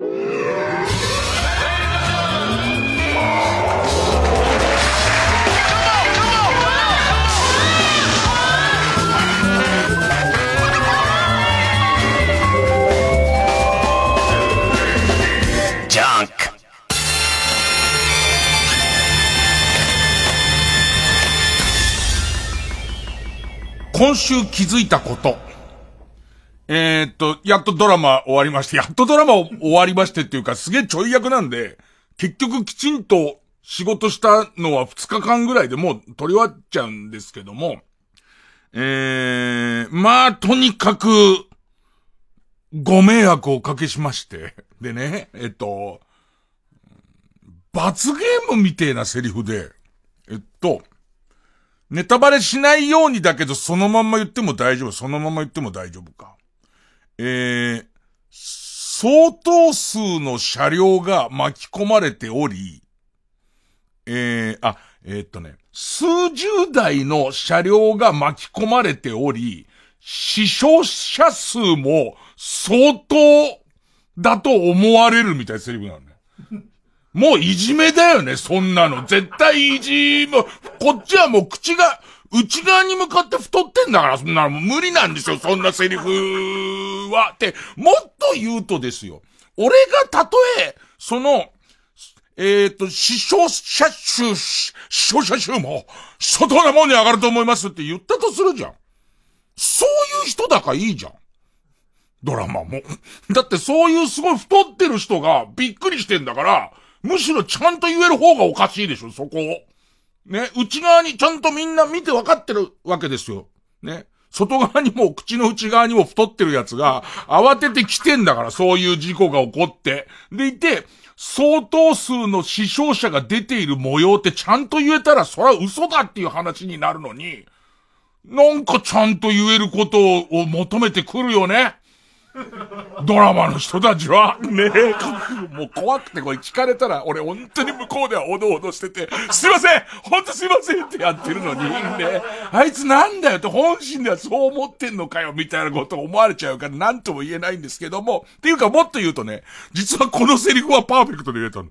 今週気づいたこと。えー、っと、やっとドラマ終わりまして、やっとドラマ終わりましてっていうか、すげえちょい役なんで、結局きちんと仕事したのは2日間ぐらいでもう取り終わっちゃうんですけども、えー、まあ、とにかく、ご迷惑をおかけしまして。でね、えっと、罰ゲームみてえなセリフで、えっと、ネタバレしないようにだけど、そのまんま言っても大丈夫。そのまま言っても大丈夫か。えー、相当数の車両が巻き込まれており、えー、あ、えー、っとね、数十台の車両が巻き込まれており、死傷者数も相当だと思われるみたいなセリフなのね。もういじめだよね、そんなの。絶対いじめ、こっちはもう口が、内側に向かって太ってんだから、そんなの無理なんですよ、そんなセリフは。って、もっと言うとですよ。俺がたとえ、その、えっ、ー、と、死傷者数、死傷者数も、相当なもんに上がると思いますって言ったとするじゃん。そういう人だからいいじゃん。ドラマも。だってそういうすごい太ってる人がびっくりしてんだから、むしろちゃんと言える方がおかしいでしょ、そこを。ね、内側にちゃんとみんな見て分かってるわけですよ。ね。外側にも口の内側にも太ってるやつが慌てて来てんだから、そういう事故が起こって。でいて、相当数の死傷者が出ている模様ってちゃんと言えたら、それは嘘だっていう話になるのに、なんかちゃんと言えることを求めてくるよね。ドラマの人たちは、ねえ、もう怖くてこれ聞かれたら、俺本当に向こうではおどおどしてて、すいません。本当すいませんってやってるのに、ねあいつなんだよって本心ではそう思ってんのかよみたいなこと思われちゃうから何とも言えないんですけども、っていうかもっと言うとね、実はこのセリフはパーフェクトで言えたの。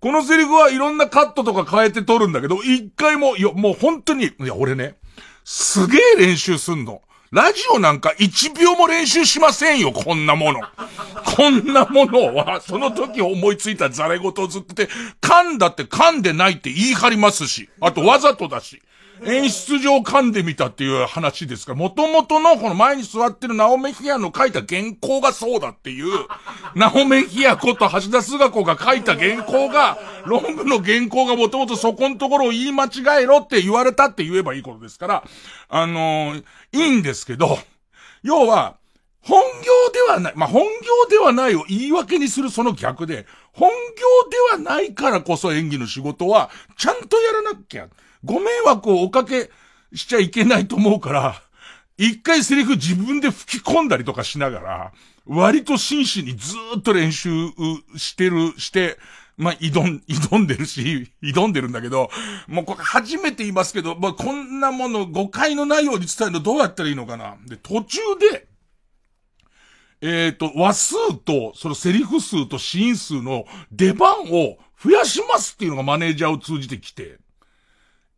このセリフはいろんなカットとか変えて撮るんだけど、一回も、いや、もう本当に、いや、俺ね、すげえ練習すんの。ラジオなんか一秒も練習しませんよ、こんなもの。こんなものは、その時思いついたザレ言をずって、噛んだって噛んでないって言い張りますし、あとわざとだし。演出上噛んでみたっていう話ですから、元々のこの前に座ってるナオメヒアの書いた原稿がそうだっていう、ナオメヒアこと橋田菅子が書いた原稿が、論文の原稿が元々そこのところを言い間違えろって言われたって言えばいいことですから、あのー、いいんですけど、要は、本業ではない、まあ、本業ではないを言い訳にするその逆で、本業ではないからこそ演技の仕事は、ちゃんとやらなきゃ。ご迷惑をおかけしちゃいけないと思うから、一回セリフ自分で吹き込んだりとかしながら、割と真摯にずっと練習してる、して、まあ、挑ん、挑んでるし、挑んでるんだけど、もうこれ初めて言いますけど、まあ、こんなもの誤解のないように伝えるのどうやったらいいのかな。で、途中で、えっ、ー、と、話数と、そのセリフ数とシーン数の出番を増やしますっていうのがマネージャーを通じてきて、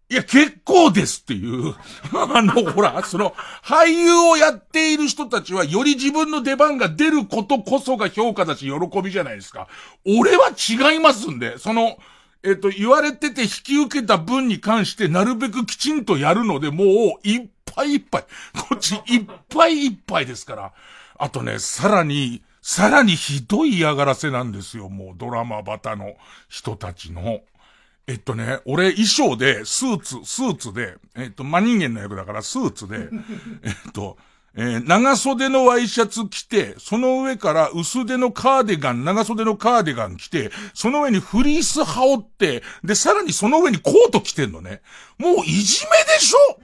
いや、結構ですっていう。あの、ほら、その、俳優をやっている人たちは、より自分の出番が出ることこそが評価だし、喜びじゃないですか。俺は違いますんで、その、えっと、言われてて引き受けた分に関して、なるべくきちんとやるので、もう、いっぱいいっぱい。こっち、いっぱいいっぱいですから。あとね、さらに、さらにひどい嫌がらせなんですよ、もう、ドラマバタの人たちの。えっとね、俺衣装で、スーツ、スーツで、えっと、真人間の役だからスーツで、えっと、えー、長袖のワイシャツ着て、その上から薄手のカーディガン、長袖のカーディガン着て、その上にフリース羽織って、で、さらにその上にコート着てんのね。もういじめでしょ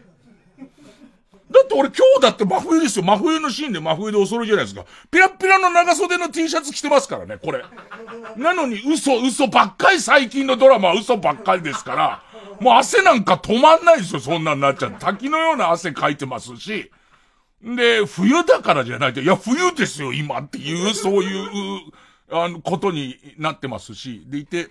だって俺今日だって真冬ですよ。真冬のシーンで真冬でお揃いじゃないですか。ピラピラの長袖の T シャツ着てますからね、これ。なのに嘘嘘ばっかり最近のドラマは嘘ばっかりですから、もう汗なんか止まんないですよ、そんなんなっちゃう。滝のような汗かいてますし。で、冬だからじゃないと、いや、冬ですよ、今っていう、そういう、あの、ことになってますし、でいて、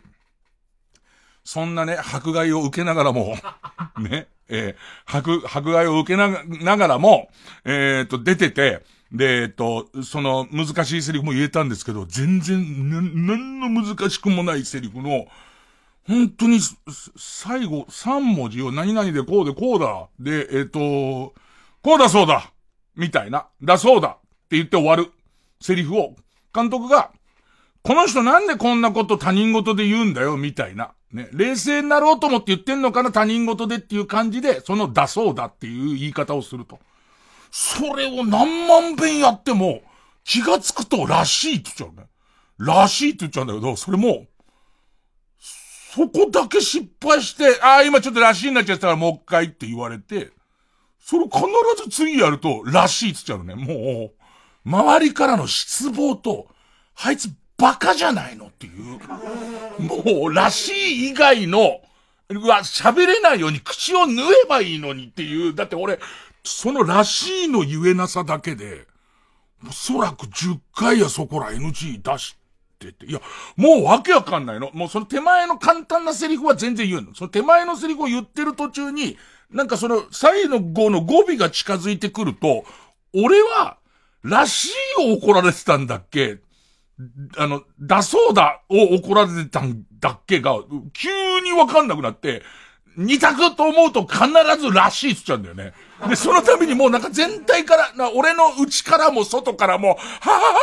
そんなね、迫害を受けながらも、ね、えー、迫、迫害を受けなながらも、えっ、ー、と、出てて、で、えっ、ー、と、その難しいセリフも言えたんですけど、全然、な、なんの難しくもないセリフの、本当に、最後、三文字を何々でこうでこうだ。で、えっ、と、こうだそうだみたいな。だそうだって言って終わるセリフを、監督が、この人なんでこんなこと他人事で言うんだよみたいな。ね、冷静になろうと思って言ってんのかな他人事でっていう感じで、そのだそうだっていう言い方をすると。それを何万遍やっても、気がつくとらしいって言っちゃうね。らしいって言っちゃうんだけど、それも、そこだけ失敗して、ああ、今ちょっとらしいになっちゃったからもう一回って言われて、それ必ず次やると、らしいって言っちゃうね。もう、周りからの失望と、あいつバカじゃないのっていう。もう、らしい以外の、うわ、喋れないように口を縫えばいいのにっていう。だって俺、そのらしいの言えなさだけで、おそらく10回やそこら NG 出してて、いや、もうわけわかんないの。もうその手前の簡単なセリフは全然言うの。その手前のセリフを言ってる途中に、なんかその、最の語の語尾が近づいてくると、俺は、らしいを怒られてたんだっけあの、だそうだを怒られてたんだっけが、急にわかんなくなって、二択と思うと必ずらしいっつっちゃうんだよね。で、そのためにもうなんか全体から、な俺の内からも外からも、はははは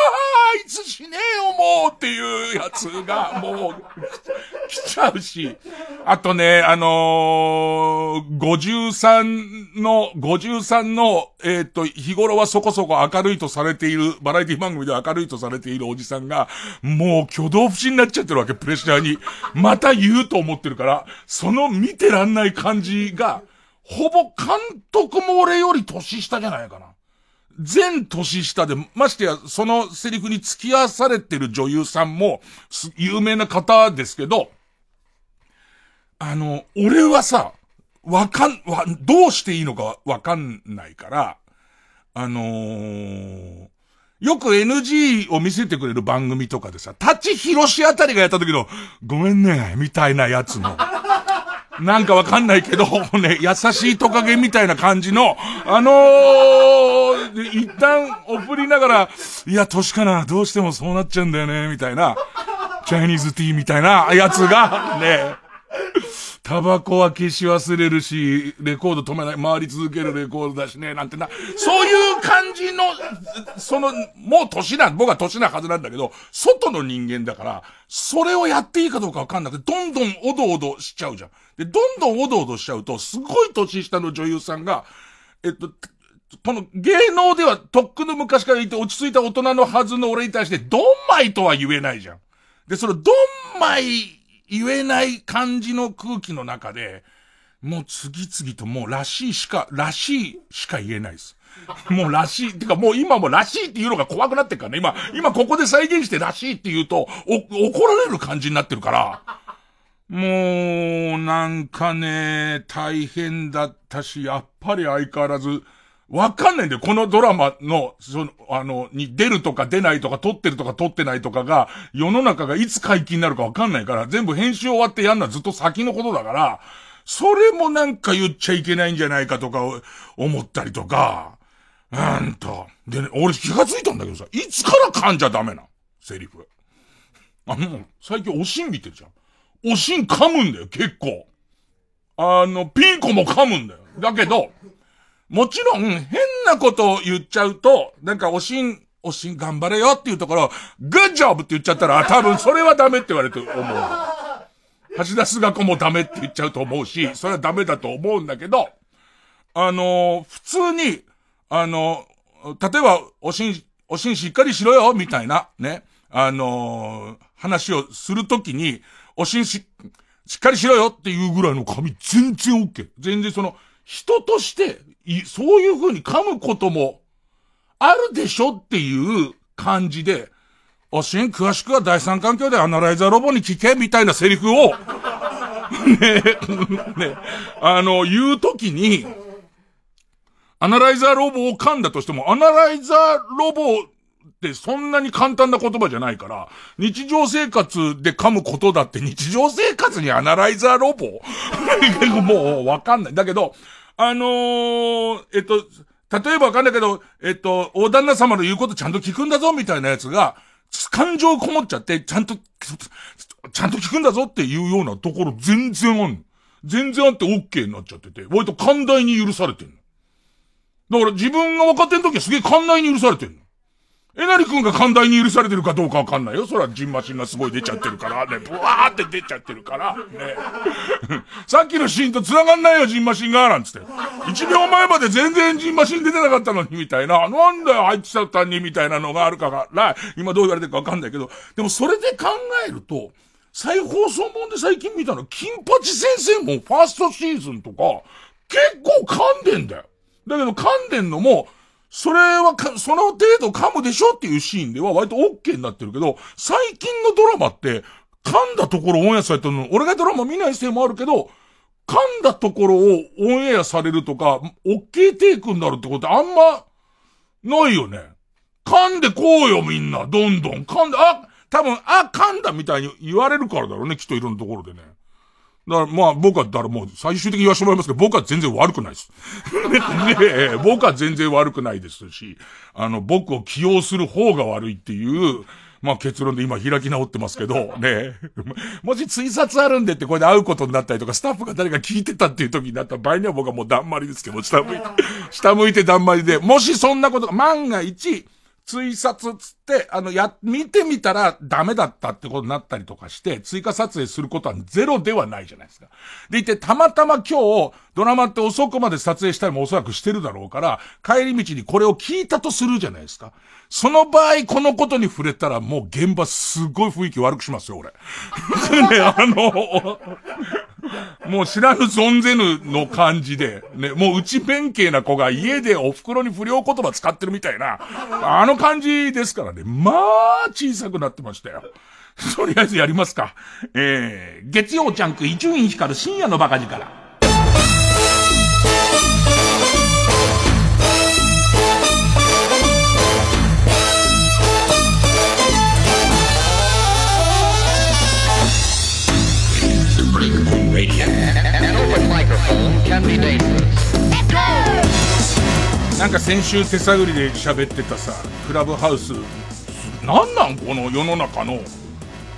あいつしねえよもうっていうやつが、もう、来ちゃうし。あとね、あのー、53の、53の、えっ、ー、と、日頃はそこそこ明るいとされている、バラエティ番組で明るいとされているおじさんが、もう挙動不審になっちゃってるわけ、プレッシャーに。また言うと思ってるから、その見てらんない感じが、ほぼ監督も俺より年下じゃないかな。全年下で、ましてや、そのセリフに付き合わされてる女優さんも、有名な方ですけど、あの、俺はさ、わかん、わ、どうしていいのかわかんないから、あのー、よく NG を見せてくれる番組とかでさ、立ち広しあたりがやった時の、ごめんね、みたいなやつの、なんかわかんないけど、ね、優しいトカゲみたいな感じの、あのー、一旦送りながら、いや、年かな、どうしてもそうなっちゃうんだよね、みたいな、チャイニーズティーみたいなやつが、ね、タバコは消し忘れるし、レコード止めない、回り続けるレコードだしね、なんてな、そういう感じの、その、もう年な、僕は年なはずなんだけど、外の人間だから、それをやっていいかどうかわかんなくて、どんどんおどおどしちゃうじゃん。で、どんどんおどおどしちゃうと、すごい年下の女優さんが、えっと、この芸能ではとっくの昔から言って落ち着いた大人のはずの俺に対して、ドンマイとは言えないじゃん。で、そのドンマイ言えない感じの空気の中で、もう次々ともうらしいしか、らしいしか言えないです。もうらしい。てかもう今もらしいっていうのが怖くなってるからね。今、今ここで再現してらしいって言うと、怒られる感じになってるから。もう、なんかね、大変だったし、やっぱり相変わらず、わかんないんだよ。このドラマの、その、あの、に出るとか出ないとか撮ってるとか撮ってないとかが、世の中がいつ解禁になるかわかんないから、全部編集終わってやんのはずっと先のことだから、それもなんか言っちゃいけないんじゃないかとか思ったりとか、うんと。でね、俺気がついたんだけどさ、いつから噛んじゃダメなセリフ。あの、最近おしん見てるじゃん。おしん噛むんだよ、結構。あの、ピンコも噛むんだよ。だけど、もちろん、変なことを言っちゃうと、なんか、おしん、おしん頑張れよっていうところ、グッジョブって言っちゃったら、多分それはダメって言われて思う。橋田須賀子もダメって言っちゃうと思うし、それはダメだと思うんだけど、あのー、普通に、あのー、例えば、おしん、おしんしっかりしろよ、みたいな、ね。あのー、話をするときに、おしんし、しっかりしろよっていうぐらいの髪全然 OK。全然その、人として、そういう風に噛むことも、あるでしょっていう感じで、おしん詳しくは第三環境でアナライザーロボに聞けみたいなセリフを、ね、ね、あの、言うときに、アナライザーロボを噛んだとしても、アナライザーロボってそんなに簡単な言葉じゃないから、日常生活で噛むことだって日常生活にアナライザーロボ？もうわかんない。だけど、あのー、えっと、例えばわかんないけど、えっと、大旦那様の言うことちゃんと聞くんだぞみたいなやつが、感情こもっちゃって、ちゃんと、ちゃんと聞くんだぞっていうようなところ全然あんの。全然あって OK になっちゃってて、割と寛大に許されてんの。だから自分が若手の時はすげえ寛大に許されてんの。えなりくんが寛大に許されてるかどうかわかんないよ。それはジンマシンがすごい出ちゃってるから、ね、ブワーって出ちゃってるから、ね。さっきのシーンと繋がんないよ、ジンマシンが、なんつって。1秒前まで全然ジンマシン出てなかったのに、みたいな。なんだよ、あいつだったに、みたいなのがあるから、今どう言われてるかわかんないけど、でもそれで考えると、再放送本で最近見たの、金八先生もファーストシーズンとか、結構噛んでんだよ。だけど噛んでんのも、それはか、その程度噛むでしょっていうシーンでは割と OK になってるけど、最近のドラマって、噛んだところオンエアされてるの、俺がドラマ見ないせいもあるけど、噛んだところをオンエアされるとか、OK テイクになるってことあんま、ないよね。噛んでこうよみんな、どんどん。噛んで、あ、多分、あ、噛んだみたいに言われるからだろうね、きっといろんなところでね。だからまあ僕は、だからもう最終的に言わせてもらいますけど、僕は全然悪くないです。ね、僕は全然悪くないですし、あの、僕を起用する方が悪いっていう、まあ結論で今開き直ってますけど、ね。もし追殺あるんでってこれで会うことになったりとか、スタッフが誰か聞いてたっていう時になった場合には僕はもうだんまりですけど、下向いて、下向いてだんまりで、もしそんなことが万が一、追殺つって、あの、や、見てみたらダメだったってことになったりとかして、追加撮影することはゼロではないじゃないですか。でいて、たまたま今日、ドラマって遅くまで撮影したりもおそらくしてるだろうから、帰り道にこれを聞いたとするじゃないですか。その場合、このことに触れたら、もう現場すっごい雰囲気悪くしますよ、俺。ね、あの、もう知らぬ存ぜぬの感じで、ね、もう内弁慶な子が家でお袋に不良言葉使ってるみたいな、あの感じですからね。まあ、小さくなってましたよ。とりあえずやりますか。えー、月曜ジャンク伊集院光深夜のバカ力。なんか先週手探りで喋ってたさ、クラブハウス、なんなんこの世の中の、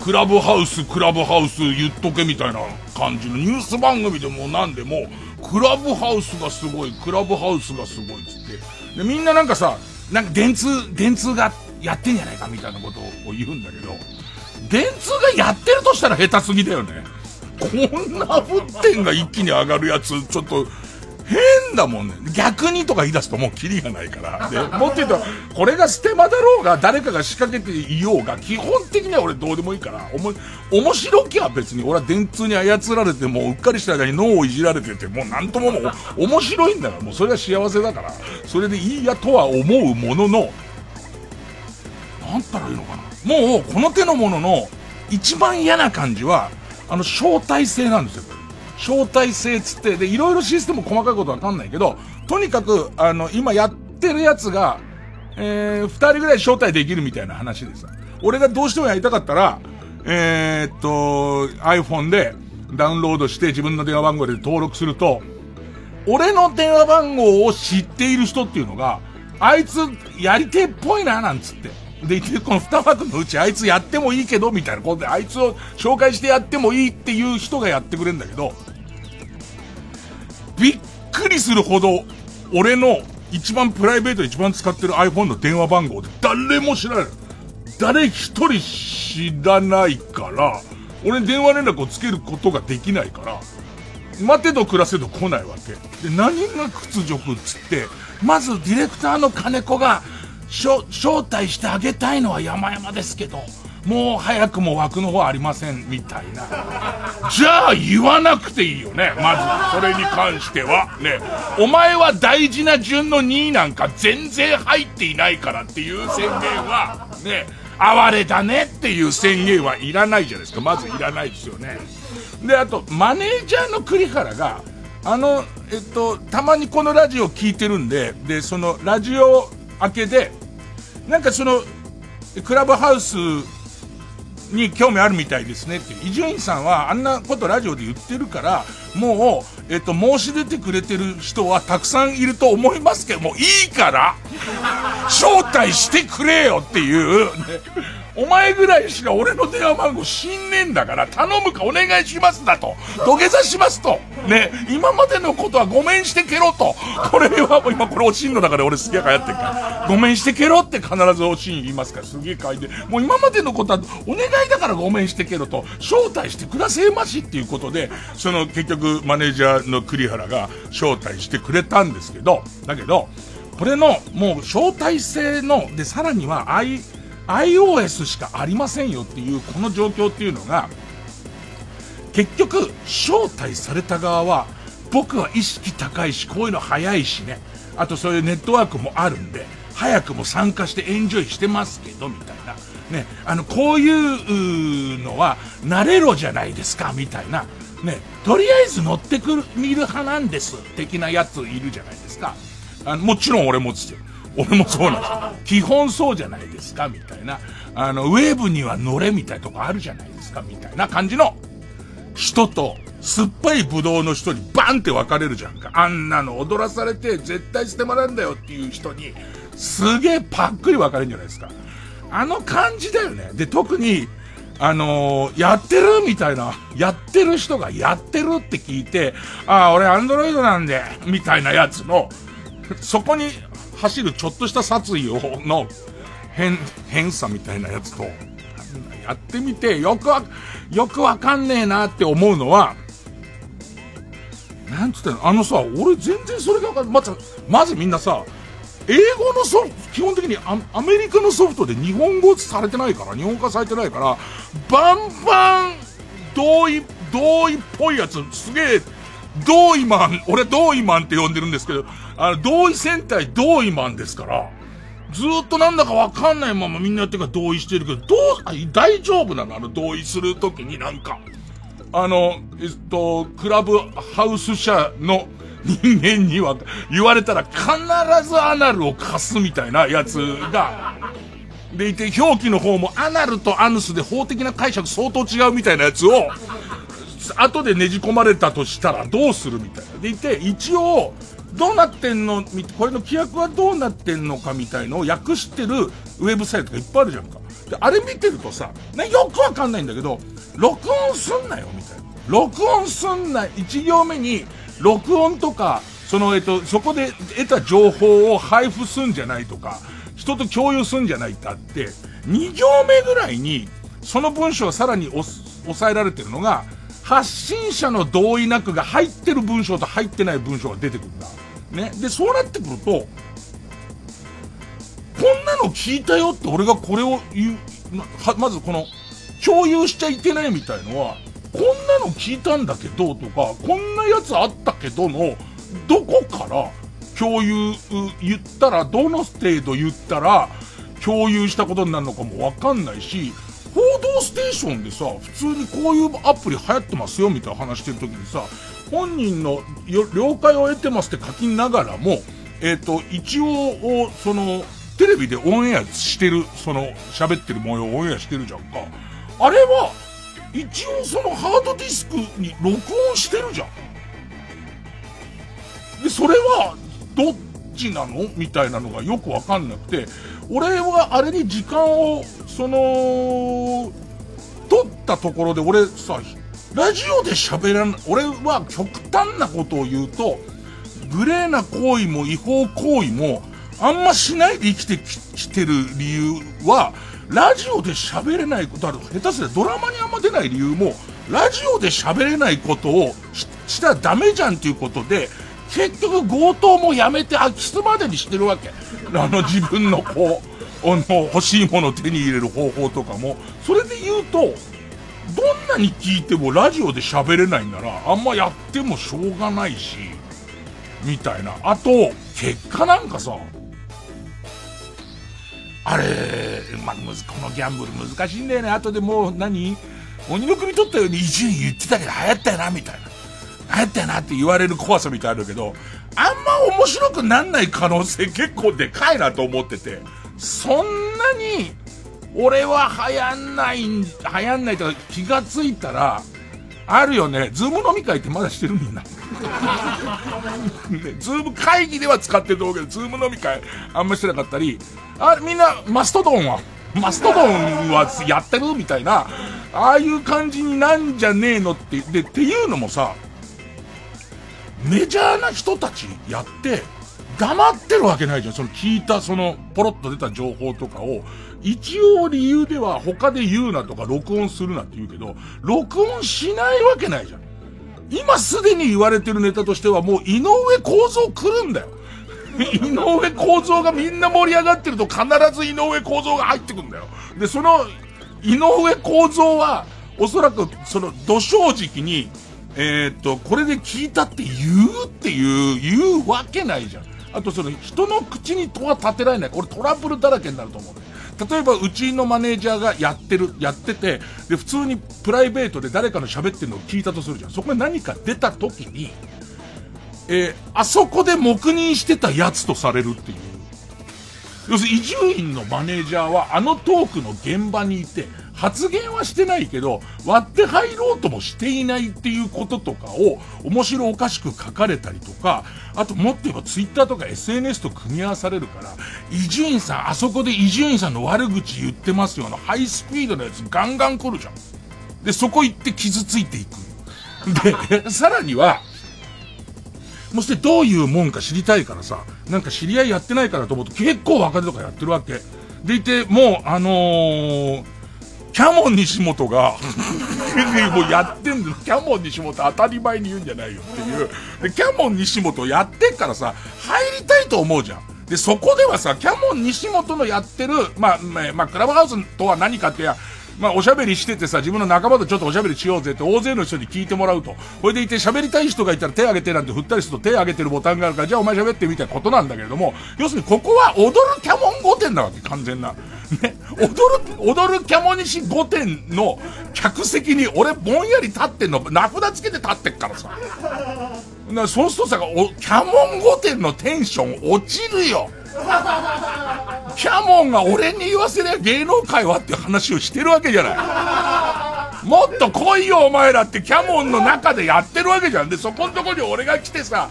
クラブハウス、クラブハウス言っとけみたいな感じのニュース番組でもなんでも、クラブハウスがすごい、クラブハウスがすごいっつって。で、みんななんかさ、なんか電通、電通がやってんじゃないかみたいなことを言うんだけど、電通がやってるとしたら下手すぎだよね。こんな沸点が一気に上がるやつ、ちょっと、変だもんね。逆にとか言い出すともうキリがないから。で、もっと言うと、これがステマだろうが、誰かが仕掛けていようが、基本的には俺どうでもいいから、おも、面白きゃ別に俺は電通に操られて、もううっかりした間に脳をいじられてて、もうなんとももう、面白いんだから、もうそれは幸せだから、それでいいやとは思うものの、なんたらいいのかな。もう、この手のものの、一番嫌な感じは、あの、招待制なんですよ。これ招待制つって、で、いろいろシステム細かいことわかんないけど、とにかく、あの、今やってるやつが、えー、二人ぐらい招待できるみたいな話でさ。俺がどうしてもやりたかったら、えー、っと、iPhone でダウンロードして自分の電話番号で登録すると、俺の電話番号を知っている人っていうのが、あいつやりてえっぽいな、なんつって。で、この二枠のうちあいつやってもいいけど、みたいなことで、あいつを紹介してやってもいいっていう人がやってくれんだけど、びっくりするほど、俺の一番プライベートで一番使ってる iPhone の電話番号で誰も知らない。誰一人知らないから、俺に電話連絡をつけることができないから、待てど暮らせど来ないわけ。で、何が屈辱っつって、まずディレクターの金子が、招待してあげたいのは山々ですけど、もう早くも枠の方ありません、みたいな。じゃあ言わなくていいよね、まず。それに関しては。ね。お前は大事な順の2位なんか全然入っていないからっていう宣言は、ね、哀れだねっていう宣言はいらないじゃないですか。まずいらないですよね。で、あと、マネージャーの栗原が、あの、えっと、たまにこのラジオ聞いてるんで、で、そのラジオ明けで、なんかその、クラブハウスに興味あるみたいですねって。伊集院さんはあんなことラジオで言ってるからもう、えっと、申し出てくれてる人はたくさんいると思いますけどもいいから招待してくれよっていう、ね、お前ぐらいしか俺の電話番号知んねえんだから頼むかお願いしますだと。土下座しますと。ね。今までのことはごめんしてけろと。これは今これおしんの中で俺すげえ流行ってるから。ごめんしてけろって必ずおしん言いますから。すげえ書いてもう今までのことはお願いだからごめんしてけろと。招待してくださいましっていうことでその結局マネージャーの栗原が招待してくれたんですけど。だけどこれのもう招待制のでさらにはああいう iOS しかありませんよっていうこの状況っていうのが、結局、招待された側は、僕は意識高いし、こういうの早いしね、あとそういうネットワークもあるんで、早くも参加してエンジョイしてますけど、みたいな。ね、あの、こういうのは、慣れろじゃないですか、みたいな。ね、とりあえず乗ってくる、見る派なんです、的なやついるじゃないですか。あのもちろん俺もですよ。俺もそうなんです。基本そうじゃないですか、みたいな。あの、ウェーブには乗れみたいなとこあるじゃないですか、みたいな感じの人と、酸っぱいブドウの人にバンって分かれるじゃんか。あんなの踊らされて絶対捨てもらうんだよっていう人に、すげえパックリ分かれるんじゃないですか。あの感じだよね。で、特に、あのー、やってるみたいな、やってる人がやってるって聞いて、ああ、俺アンドロイドなんで、みたいなやつの、そこに走るちょっとした殺意を、の、変、変さみたいなやつと、やってみて、よくわ、よくわかんねえなって思うのは、なんつってんのあのさ、俺全然それがわかんまず、まずみんなさ、英語のソフト、基本的にアメリカのソフトで日本語されてないから、日本化されてないから、バンバン同意、同意っぽいやつ、すげえ、同意マン、俺同意マンって呼んでるんですけど、あの、同意戦隊同意マンですから、ずっとなんだかわかんないままみんなやってるから同意してるけど、どう、大丈夫なの？あの同意するときになんか。あの、えっと、クラブハウス社の人間には言われたら必ずアナルを貸すみたいなやつが、でいて、表記の方もアナルとアヌスで法的な解釈相当違うみたいなやつを、後でねじ込まれたとしたらどうするみたいな。でいて、一応、どうなってんの？これの規約はどうなってんのかみたいのを訳してるウェブサイトがいっぱいあるじゃんか。で、あれ見てるとさ、ね、よくわかんないんだけど、録音すんなよ、みたいな。録音すんな、1行目に、録音とか、その、えっと、そこで得た情報を配布すんじゃないとか、人と共有すんじゃないってあって、2行目ぐらいに、その文章はさらに抑えられてるのが、発信者の同意なくが入ってる文章と入ってない文章が出てくるんだ。ね。で、そうなってくると、こんなの聞いたよって俺がこれを言う、まずこの、共有しちゃいけないみたいのは、こんなの聞いたんだけどとか、こんなやつあったけどの、どこから共有言ったら、どの程度言ったら、共有したことになるのかもわかんないし、報道ステーションでさ、普通にこういうアプリ流行ってますよみたいな話してる時にさ、本人の了解を得てますって書きながらも、えっ、ー、と、一応、その、テレビでオンエアしてる、その、喋ってる模様をオンエアしてるじゃんか。あれは、一応そのハードディスクに録音してるじゃん。で、それは、どっちなの？みたいなのがよくわかんなくて、俺はあれに時間を、その、取ったところで俺さ、ラジオで喋らない、俺は極端なことを言うと、グレーな行為も違法行為も、あんましないで生きてきてる理由は、ラジオで喋れないこと、ある下手すりゃドラマにあんま出ない理由も、ラジオで喋れないことをしたらダメじゃんっていうことで、結局強盗もやめて空き巣までにしてるわけ。あの自分のこう、の欲しいものを手に入れる方法とかも。それで言うと、どんなに聞いてもラジオで喋れないなら、あんまやってもしょうがないし、みたいな。あと、結果なんかさ、あれ、まあ、このギャンブル難しいんだよね。後でもう何？鬼の首取ったように一年言ってたけど流行ったよな、みたいな。流行ったよなって言われる怖さみたいあるけど、あんま面白くなんない可能性結構でかいなと思ってて、そんなに、俺は流行んない、流行んないとか気がついたら、あるよね。 Zoom 飲み会ってまだしてるみんな。ね、Zoom 会議では使ってると思うけど、 Zoom 飲み会あんましてなかったり、あ、みんな、マストドンは、マストドンはやってるみたいな、ああいう感じになんじゃねえのって、で、っていうのもさ、メジャーな人たちやって、黙ってるわけないじゃん。その聞いた、その、ポロッと出た情報とかを、一応理由では他で言うなとか録音するなって言うけど、録音しないわけないじゃん。今すでに言われてるネタとしてはもう井上構造来るんだよ。井上構造がみんな盛り上がってると必ず井上構造が入ってくんだよ。で、その井上構造は、おそらくその土正直に、えー、っと、これで聞いたって言うっていう、言うわけないじゃん。あとその人の口に戸は立てられない。これトラブルだらけになると思うね。例えば、うちのマネージャーがやってる、やってて、で、普通にプライベートで誰かの喋ってるのを聞いたとするじゃん。そこに何か出た時に、えー、あそこで黙認してたやつとされるっていう。要するに、伊集院のマネージャーは、あのトークの現場にいて、発言はしてないけど、割って入ろうともしていないっていうこととかを面白おかしく書かれたりとか、あともっと言えばツイッターとか SNS と組み合わされるから、伊集院さん、あそこで伊集院さんの悪口言ってますよ。あのハイスピードのやつガンガン来るじゃん。で、そこ行って傷ついていく。で、さらには、もしてどういうもんか知りたいからさ、なんか知り合いやってないからと思うと結構若手とかやってるわけ。でいて、もう、あのー、キャモン西本が もうやってんの。キャモン西本当たり前に言うんじゃないよっていう。で、キャモン西本やってっからさ、入りたいと思うじゃん。で、そこではさ、キャモン西本のやってる、まあ、まあ、クラブハウスとは何かってや、まあ、おしゃべりしててさ、自分の仲間とちょっとおしゃべりしようぜって大勢の人に聞いてもらうと。これでいて喋りたい人がいたら手挙げてなんて振ったりすると手挙げてるボタンがあるから、じゃあお前喋ってみたいなことなんだけれども、要するにここは踊るキャモン御殿なわけ、完全な。ね、踊る、踊るキャモニシ御殿の客席に俺ぼんやり立ってんの、名札つけて立ってっからさ。なそうするとさ、キャモン御殿のテンション落ちるよ。キャモンが俺に言わせりゃ芸能界はって話をしてるわけじゃない。もっと来いよお前らってキャモンの中でやってるわけじゃん。で、そこんとこに俺が来てさ、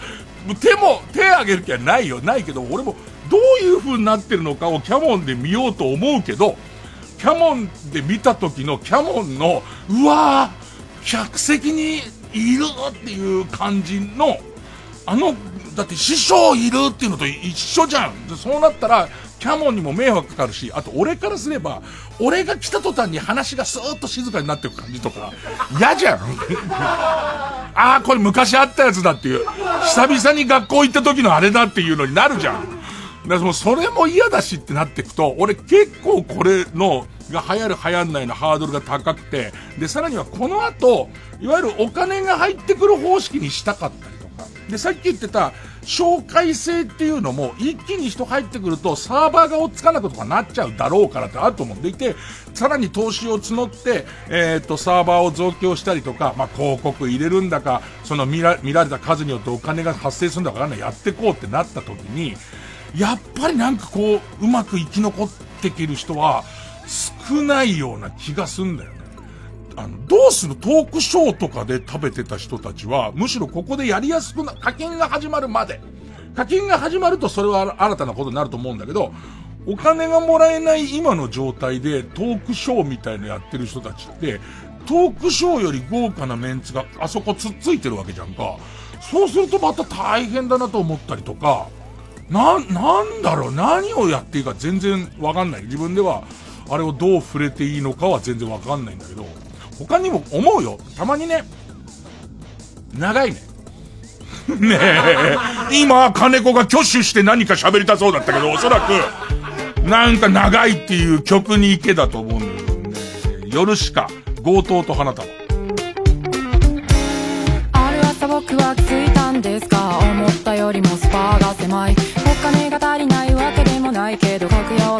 手も、手挙げる気はないよ。ないけど、俺もどういう風になってるのかをキャモンで見ようと思うけど、キャモンで見た時のキャモンの、うわー、客席にいるっていう感じの、あの、だって師匠いるっていうのと一緒じゃん。そうなったら、キャモンにも迷惑かかるし、あと俺からすれば、俺が来た途端に話がスーッと静かになっていく感じとか、嫌じゃん。ああ、これ昔あったやつだっていう。久々に学校行った時のあれだっていうのになるじゃん。だからそれも嫌だしってなっていくと、俺結構これの、が流行る流行んないのハードルが高くて、で、さらにはこの後、いわゆるお金が入ってくる方式にしたかったりとか。で、さっき言ってた、紹介制っていうのも、一気に人入ってくると、サーバーが追っつかなくとかなっちゃうだろうからってあると思うんでいて、さらに投資を募って、えっ、ー、と、サーバーを増強したりとか、まあ、広告入れるんだか、その見ら見られた数によってお金が発生するんだかわかんない、やっていこうってなった時に、やっぱりなんかこう、うまく生き残ってきる人は、少ないような気がするんだよ。あの、どうするトークショーとかで食べてた人たちは、むしろここでやりやすくな、課金が始まるまで。課金が始まるとそれは新たなことになると思うんだけど、お金がもらえない今の状態でトークショーみたいのやってる人たちって、トークショーより豪華なメンツがあそこつっついてるわけじゃんか。そうするとまた大変だなと思ったりとか、な、なんだろう、何をやっていいか全然わかんない。自分では、あれをどう触れていいのかは全然わかんないんだけど、他にも思うよ。たまにね、長いね。ねえ、今、金子が挙手して何か喋りたそうだったけど、おそらく、なんか長いっていう曲に行けだと思うんだよね。夜しか、強盗と花束。ある朝僕は気づいたんですか？思ったよりもスパーが狭いお金が足りないわけでもないけど格用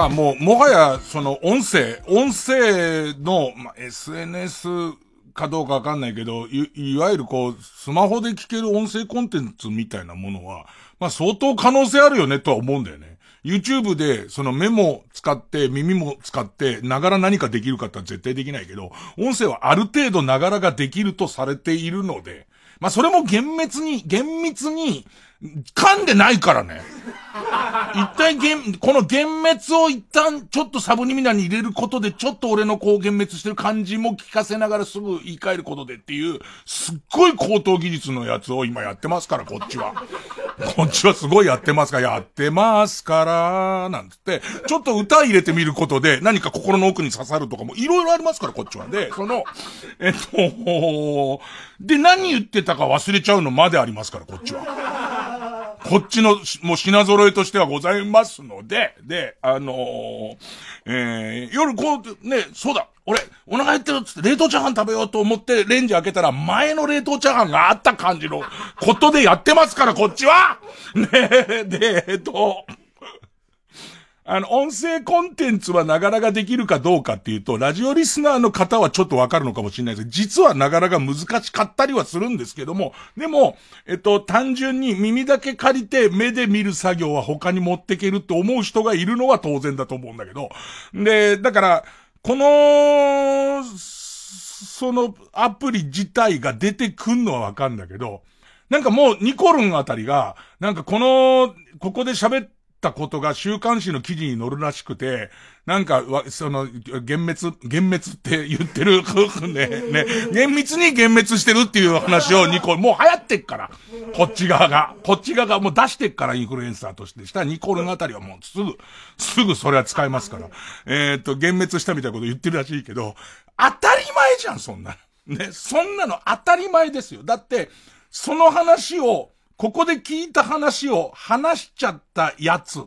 さ、もう、もはや、その、音声、音声の、ま、SNS かどうかわかんないけど、い、いわゆるこう、スマホで聞ける音声コンテンツみたいなものは、まあ、相当可能性あるよねとは思うんだよね。YouTube で、その目も使って、耳も使って、ながら何かできるかっては絶対できないけど、音声はある程度ながらができるとされているので、まあ、それも厳密に、厳密に、噛んでないからね。一体厳、この幻滅を一旦ちょっとサブリミナに入れることで、ちょっと俺のこう幻滅してる感じも聞かせながらすぐ言い換えることでっていう、すっごい高等技術のやつを今やってますから、こっちは。こっちはすごいやってますから、やってますから、なんつって、ちょっと歌入れてみることで、何か心の奥に刺さるとかもいろいろありますから、こっちは。で、その、えっと、で、何言ってたか忘れちゃうのまでありますから、こっちは。こっちの、もう品揃えとしてはございますので、で、あのーえー、夜こう、ね、そうだ、俺、お腹減ってるっつって冷凍チャーハン食べようと思ってレンジ開けたら前の冷凍チャーハンがあった感じのことでやってますから、こっちは。ねで、えっと、あの、音声コンテンツはながらができるかどうかっていうと、ラジオリスナーの方はちょっとわかるのかもしれないです実はながらが難しかったりはするんですけども、でも、えっと、単純に耳だけ借りて目で見る作業は他に持ってけるって思う人がいるのは当然だと思うんだけど、で、だから、この、そのアプリ自体が出てくんのはわかるんだけど、なんかもうニコルンあたりが、なんかこの、ここで喋ってたことが週刊誌の記事に載るらしくて、なんかわ、その、幻滅、幻滅って言ってる、ね、ね、厳密に幻滅してるっていう話をニコル、もう流行ってっから、こっち側が、こっち側がもう出してっからインフルエンサーとしてしたらニコルンあたりはもうすぐ、すぐそれは使えますから。えーっと、幻滅したみたいなこと言ってるらしいけど、当たり前じゃん、そんなの。ね、そんなの当たり前ですよ。だって、その話を、ここで聞いた話を話しちゃったやつっ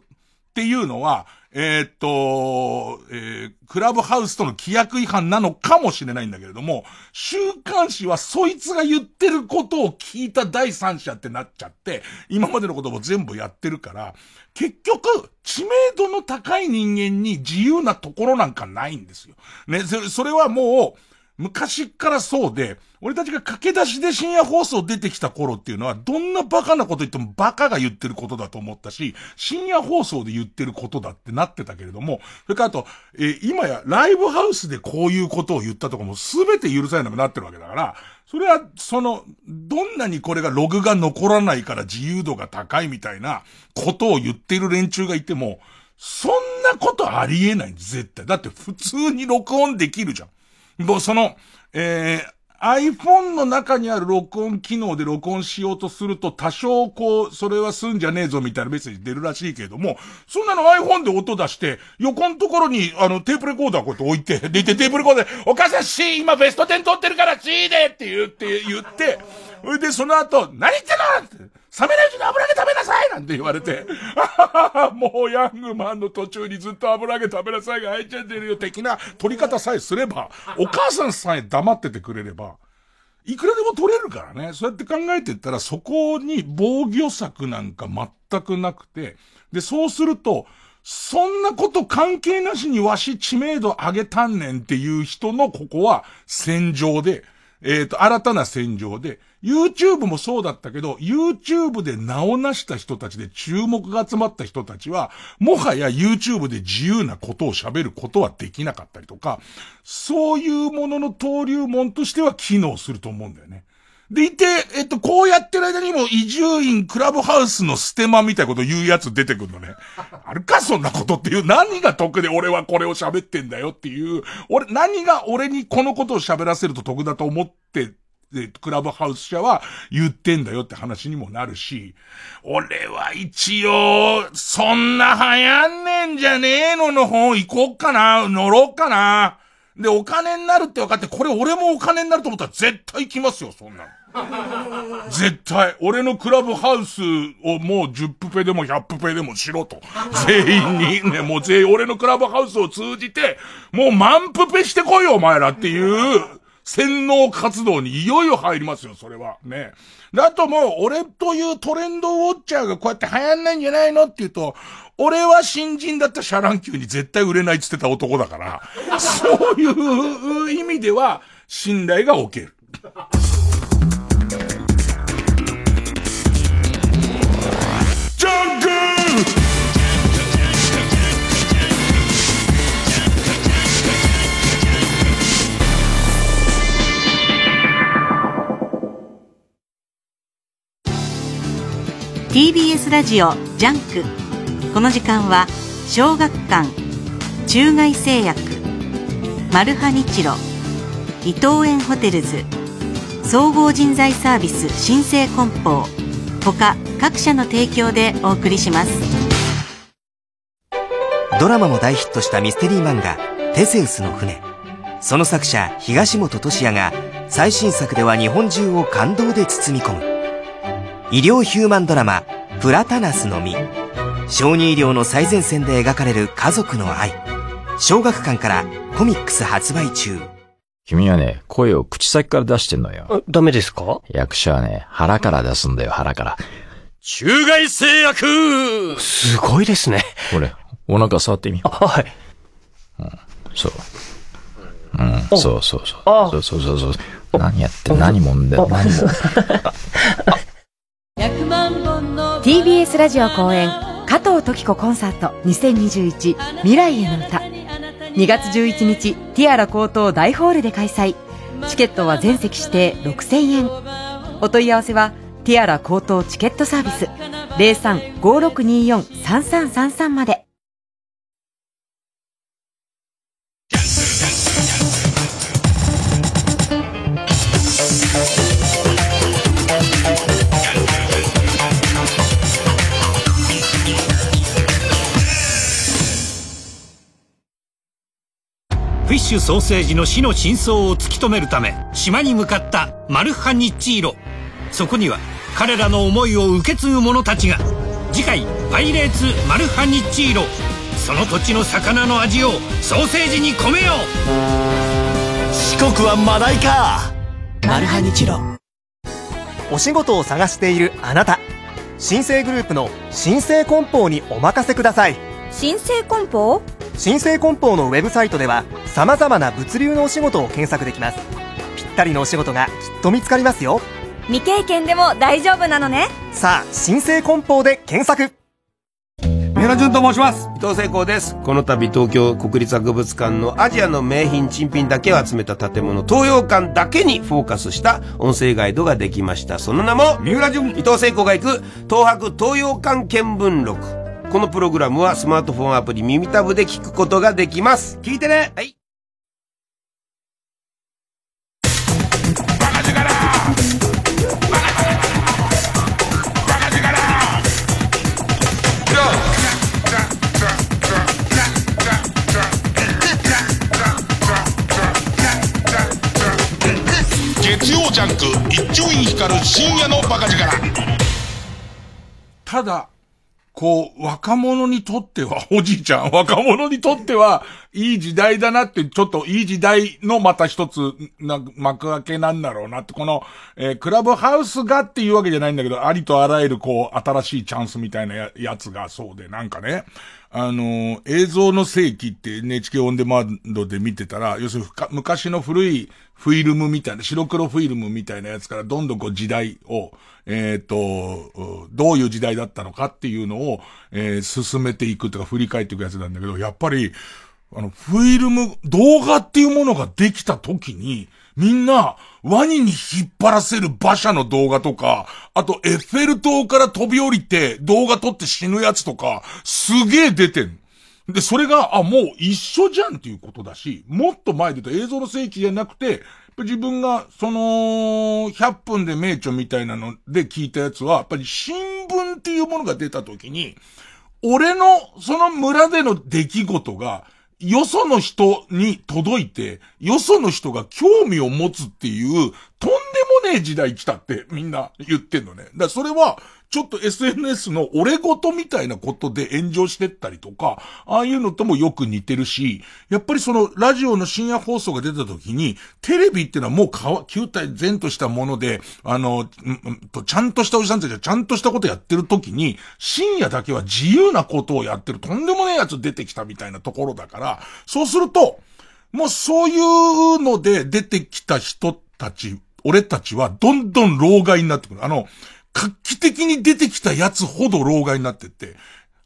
ていうのは、えーっと、えークラブハウスとの規約違反なのかもしれないんだけれども、週刊誌はそいつが言ってることを聞いた第三者ってなっちゃって、今までのことも全部やってるから、結局、知名度の高い人間に自由なところなんかないんですよ。ね、それそれはもう、昔からそうで、俺たちが駆け出しで深夜放送出てきた頃っていうのは、どんなバカなこと言ってもバカが言ってることだと思ったし、深夜放送で言ってることだってなってたけれども、それからあと、えー今やライブハウスでこういうことを言ったとかも全て許されなくなってるわけだから、それは、その、どんなにこれがログが残らないから自由度が高いみたいなことを言ってる連中がいても、そんなことありえない、絶対。だって普通に録音できるじゃん。もうその、えー、iPhone の中にある録音機能で録音しようとすると多少こう、それはすんじゃねえぞみたいなメッセージ出るらしいけれども、そんなの iPhone で音出して、横のところにあのテープレコーダーこうやって置いて、で、テープレコーダーで、お母さん C 今ベスト10撮ってるから C でって言って、言って、それでその後、何言ってんのって。冷めないうちに油揚げ食べなさいなんて言われて、もうヤングマンの途中にずっと油揚げ食べなさいが入っちゃってるよ的な取り方さえすれば、お母さんさえ黙っててくれれば、いくらでも取れるからね。そうやって考えてったら、そこに防御策なんか全くなくて、で、そうすると、そんなこと関係なしにわし知名度上げたんねんっていう人のここは戦場で、えっ、ー、と、新たな戦場で、YouTube もそうだったけど、YouTube で名を成した人たちで注目が集まった人たちは、もはや YouTube で自由なことを喋ることはできなかったりとか、そういうものの登竜門としては機能すると思うんだよね。でいて、えっと、こうやってる間にも移住院クラブハウスのステマみたいなこと言うやつ出てくるのね。あるかそんなことっていう。何が得で俺はこれを喋ってんだよっていう。俺、何が俺にこのことを喋らせると得だと思ってで、クラブハウス社は言ってんだよって話にもなるし、俺は一応、そんな流行んねんじゃねえのの方行こっかな、乗ろっかな。で、お金になるって分かって、これ俺もお金になると思ったら絶対来ますよ、そんなの。絶対。俺のクラブハウスをもう10プペでも100プペでもしろと。全員に、ね、もう全員俺のクラブハウスを通じて、もう満プペしてこいよ、お前らっていう、洗脳活動にいよいよ入りますよ、それは。ね。だともう、俺というトレンドウォッチャーがこうやって流行んないんじゃないのって言うと、俺は新人だったシャラン級に絶対売れないって言ってた男だから、そういう意味では、信頼が起きる。TBS ラジオ JUNK。この時間は小学館中外製薬マルハニチロ伊藤園ホテルズ総合人材サービス新生梱包他各社の提供でお送りします。ドラマも大ヒットしたミステリー漫画「テセウスの船」その作者東元俊哉が最新作では日本中を感動で包み込む。医療ヒューマンドラマ「プラタナスの実」小児医療の最前線で描かれる家族の愛小学館からコミックス発売中君はね、声を口先から出してんのよ。ダメですか？役者はね、腹から出すんだよ、腹から。中外製薬すごいですね。これ、お腹触ってみよう。はい。うん、そう。うん、そうそうそう。そうそうそうそう。何やって何もんだよ、何も。TBS ラジオ公演加藤登紀子コンサート2021未来への歌。2月11日ティアラ高等大ホールで開催。チケットは全席指定6000円。お問い合わせはティアラ高等チケットサービス0356243333まで。ソーセージの死の真相を突き止めるため島に向かったマルハニチーロ。そこには彼らの思いを受け継ぐ者たちが。次回「パイレーツマルハニチーロ」その土地の魚の味をソーセージに込めよう。四国はマダイか。マルハニチロ。お仕事を探しているあなた。新生グループの新生梱包にお任せください。新生梱包？新生梱包のウェブサイトでは様々な物流のお仕事を検索できます。ぴったりのお仕事がきっと見つかりますよ。未経験でも大丈夫なのね。さあ新生梱包で検索。三浦淳と申します。伊藤聖光です。この度東京国立博物館のアジアの名品珍品だけを集めた建物東洋館だけにフォーカスした音声ガイドができました。その名も三浦淳。伊藤聖光が行く東博東洋館見聞録このプログラムはスマートフォンアプリ耳タブで聞くことができます。聞いてねはい。月曜ジャンク一丁院光る深夜のバカ力ただこう、若者にとっては、おじいちゃん、若者にとっては、いい時代だなって、ちょっといい時代のまた一つ、な、幕開けなんだろうなって、この、えー、クラブハウスがっていうわけじゃないんだけど、ありとあらゆる、こう、新しいチャンスみたいなややつがそうで、なんかね、あの、映像の世紀って NHK オンデマンドで見てたら、要するに昔の古いフィルムみたいな、白黒フィルムみたいなやつからどんどんこう時代を、えっ、ー、と、どういう時代だったのかっていうのを、えー、進めていくとか振り返っていくやつなんだけど、やっぱり、あの、フィルム、動画っていうものができた時に、みんな、ワニに引っ張らせる馬車の動画とか、あとエッフェル塔から飛び降りて動画撮って死ぬやつとか、すげえ出てん。で、それが、あ、もう一緒じゃんっていうことだし、もっと前で言うと映像の聖地じゃなくて、自分が、その、100分で名著みたいなので聞いたやつは、やっぱり新聞っていうものが出た時に、俺の、その村での出来事が、よその人に届いて、よその人が興味を持つっていう、とんでもねえ時代来たってみんな言ってんのね。だそれは、ちょっと SNS の俺ごとみたいなことで炎上してったりとか、ああいうのともよく似てるし、やっぱりそのラジオの深夜放送が出た時に、テレビっていうのはもう球体前としたもので、あの、と、ちゃんとしたおじさんたちがちゃんとしたことやってる時に、深夜だけは自由なことをやってるとんでもねえやつ出てきたみたいなところだから、そうすると、もうそういうので出てきた人たち、俺たちはどんどん老害になってくる。あの、画期的に出てきたやつほど老害になってって、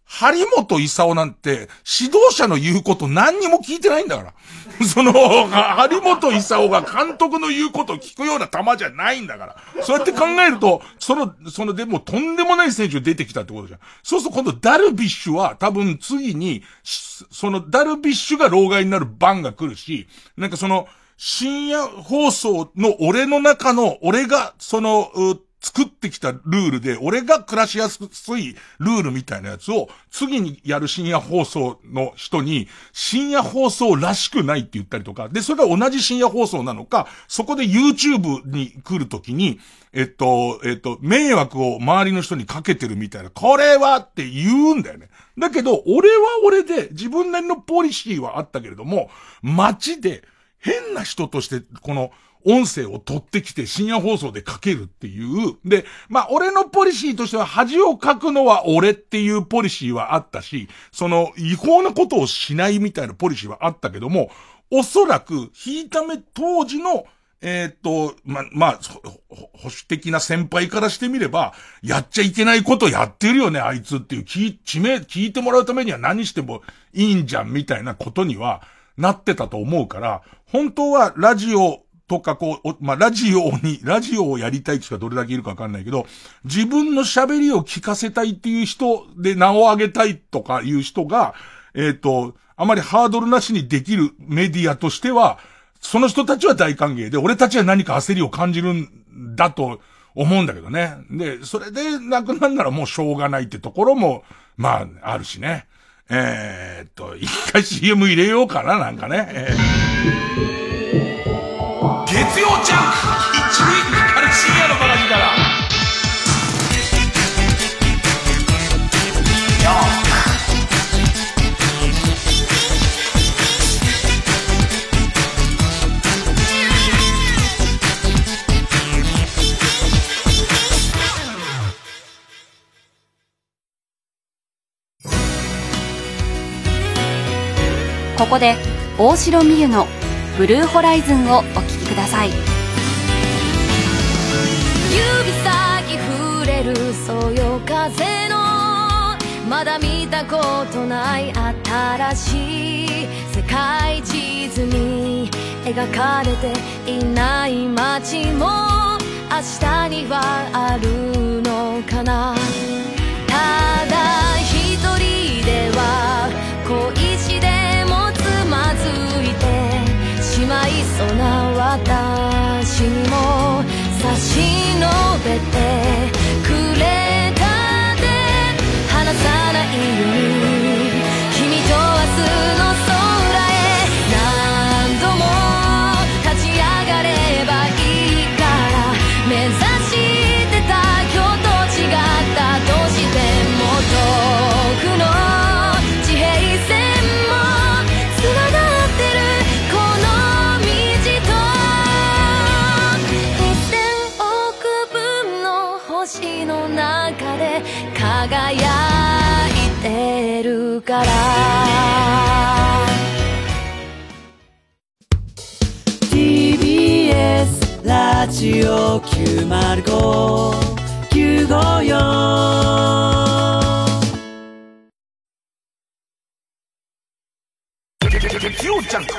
張本勲なんて、指導者の言うこと何にも聞いてないんだから。その、張本勲が監督の言うことを聞くような球じゃないんだから。そうやって考えると、その、そのでもとんでもない選手が出てきたってことじゃん。そうすると今度ダルビッシュは多分次に、そのダルビッシュが老害になる番が来るし、なんかその、深夜放送の俺の中の、俺が、その、作ってきたルールで、俺が暮らしやすいルールみたいなやつを、次にやる深夜放送の人に、深夜放送らしくないって言ったりとか、で、それが同じ深夜放送なのか、そこで YouTube に来るときに、えっと、えっと、迷惑を周りの人にかけてるみたいな、これはって言うんだよね。だけど、俺は俺で自分なりのポリシーはあったけれども、街で変な人として、この、音声を取ってきて深夜放送でかけるっていう。で、まあ、俺のポリシーとしては恥をかくのは俺っていうポリシーはあったし、その違法なことをしないみたいなポリシーはあったけども、おそらく、引いた目当時の、えー、っと、ま、まあ、保守的な先輩からしてみれば、やっちゃいけないことやってるよね、あいつっていう、聞、地名、聞いてもらうためには何してもいいんじゃん、みたいなことには、なってたと思うから、本当はラジオとかこう、まあ、ラジオに、ラジオをやりたい人がどれだけいるかわかんないけど、自分の喋りを聞かせたいっていう人で名を上げたいとかいう人が、えっ、ー、と、あまりハードルなしにできるメディアとしては、その人たちは大歓迎で、俺たちは何か焦りを感じるんだと思うんだけどね。で、それでなくなんならもうしょうがないってところも、まあ、あるしね。えー、っと、一回 CM 入れようかな、なんかね。えー月曜ジャンク。一塁から深夜のバカ力ここで大城美優の「ブルーホライズン」をお聴きください。指先触れるそよ風のまだ見たことない新しい世界地図に描かれていない街も明日にはあるのかな。私も差し伸べてから。TBS ラジオ905954月曜ジャンク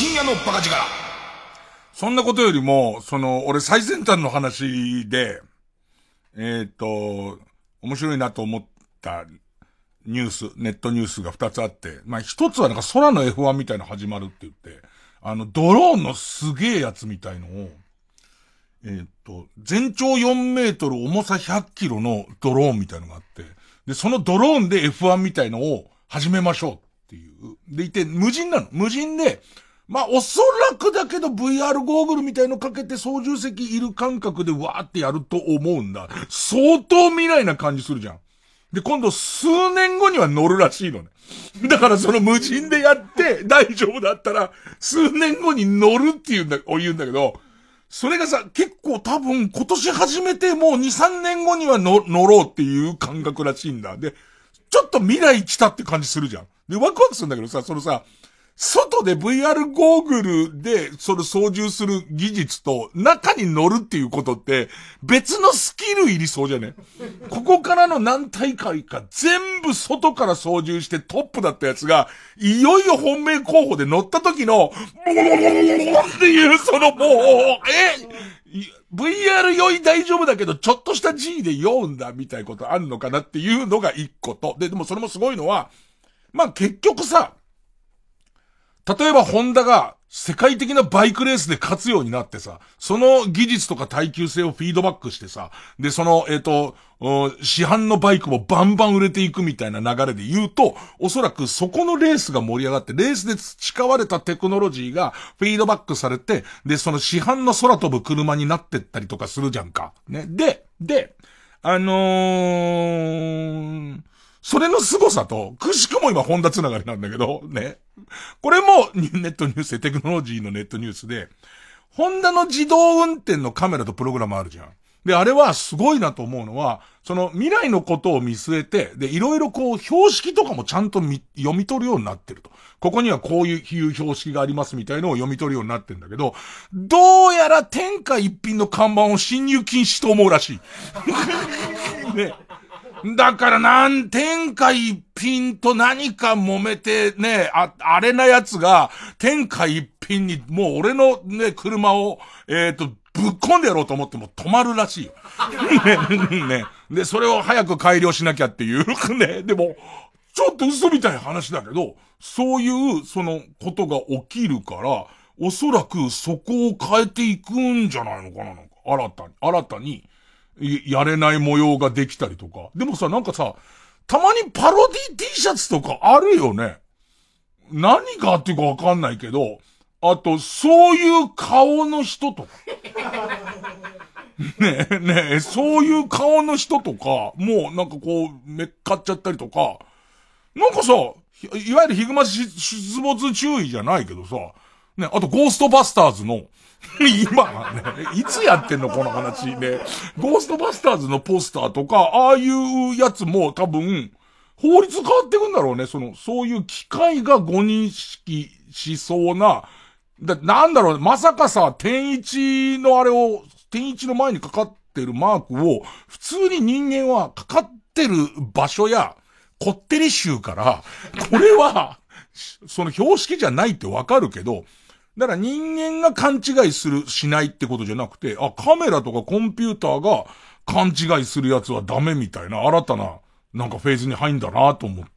深夜のバカ力そんなことよりも、その、俺最先端の話で、えっ、と、面白いなと思ったニュース、ネットニュースが2つあって、まあ一つはなんか空の F1 みたいなの始まるって言って、あの、ドローンのすげえやつみたいのを、えっ、と、全長4メートル、重さ100キロのドローンみたいのがあって、で、そのドローンで F1 みたいのを始めましょうっていう。でいて、無人なの。無人で、まあ、おそらくだけど VR ゴーグルみたいのかけて操縦席いる感覚でわーってやると思うんだ。相当未来な感じするじゃん。で、今度数年後には乗るらしいのね。だからその無人でやって大丈夫だったら、数年後に乗るって言うんだ、言うんだけど、それがさ、結構多分今年始めてもう2、3年後には乗乗ろうっていう感覚らしいんだ。で、ちょっと未来来たって感じするじゃん。で、ワクワクするんだけどさ、そのさ、外で VR ゴーグルでそれ操縦する技術と中に乗るっていうことって別のスキルいりそうじゃね？ここからの何大会か全部外から操縦してトップだったやつがいよいよ本命候補で乗った時のボボボボボっていうそのもう、え？VR 酔い大丈夫だけど、ちょっとした G で酔うんだ、みたいなことあるのかなっていうのが一個と。で、でもそれもすごいのは、まあ結局さ、例えばホンダが世界的なバイクレースで勝つようになってさ、その技術とか耐久性をフィードバックしてさ、で、その、えっ、と、市販のバイクもバンバン売れていくみたいな流れで言うと、おそらくそこのレースが盛り上がって、レースで培われたテクノロジーがフィードバックされて、で、その市販の空飛ぶ車になってったりとかするじゃんか。ね。で、で、あのー、それの凄さと、くしくも今ホンダつながりなんだけど、ね。これもネットニュースで、テクノロジーのネットニュースで、ホンダの自動運転のカメラとプログラムあるじゃん。で、あれはすごいなと思うのは、その未来のことを見据えて、で、いろいろこう、標識とかもちゃんと読み取るようになってると。ここにはこういう標識がありますみたいのを読み取るようになってんだけど、どうやら天下一品の看板を侵入禁止と思うらしい。ね。だからなん、天下一品と何か揉めてね、あ、あれなやつが、天下一品に、もう俺のね、車を、えっ、ー、と、ぶっ込んでやろうと思っても止まるらしいよ。ね、ね。で、それを早く改良しなきゃっていう、ね。でも、ちょっと嘘みたいな話だけど、そういう、その、ことが起きるから、おそらくそこを変えていくんじゃないのかな、なんか。新たに、新たに、やれない模様ができたりとか。でもさ、なんかさ、たまにパロディ T シャツとかあるよね。何がっていうかわかんないけど、あと、そういう顔の人とか。ねえ、ねえ、そういう顔の人とか、もうなんかこう、めっかっちゃったりとか、なんかさ、いわゆるヒグマ出没注意じゃないけどさ、ね、あとゴーストバスターズの、今は、ね、いつやってんのこの話ね。ゴーストバスターズのポスターとか、ああいうやつも多分、法律変わってくんだろうね。その、そういう機械が誤認識しそうな、だ、なんだろうね。まさかさ、天一のあれを、天一の前にかかってるマークを、普通に人間はかかってる場所や、こってり州から、これは、その標識じゃないってわかるけど、だから人間が勘違いする、しないってことじゃなくて、あ、カメラとかコンピューターが勘違いするやつはダメみたいな、新たな、なんかフェーズに入んだなと思って。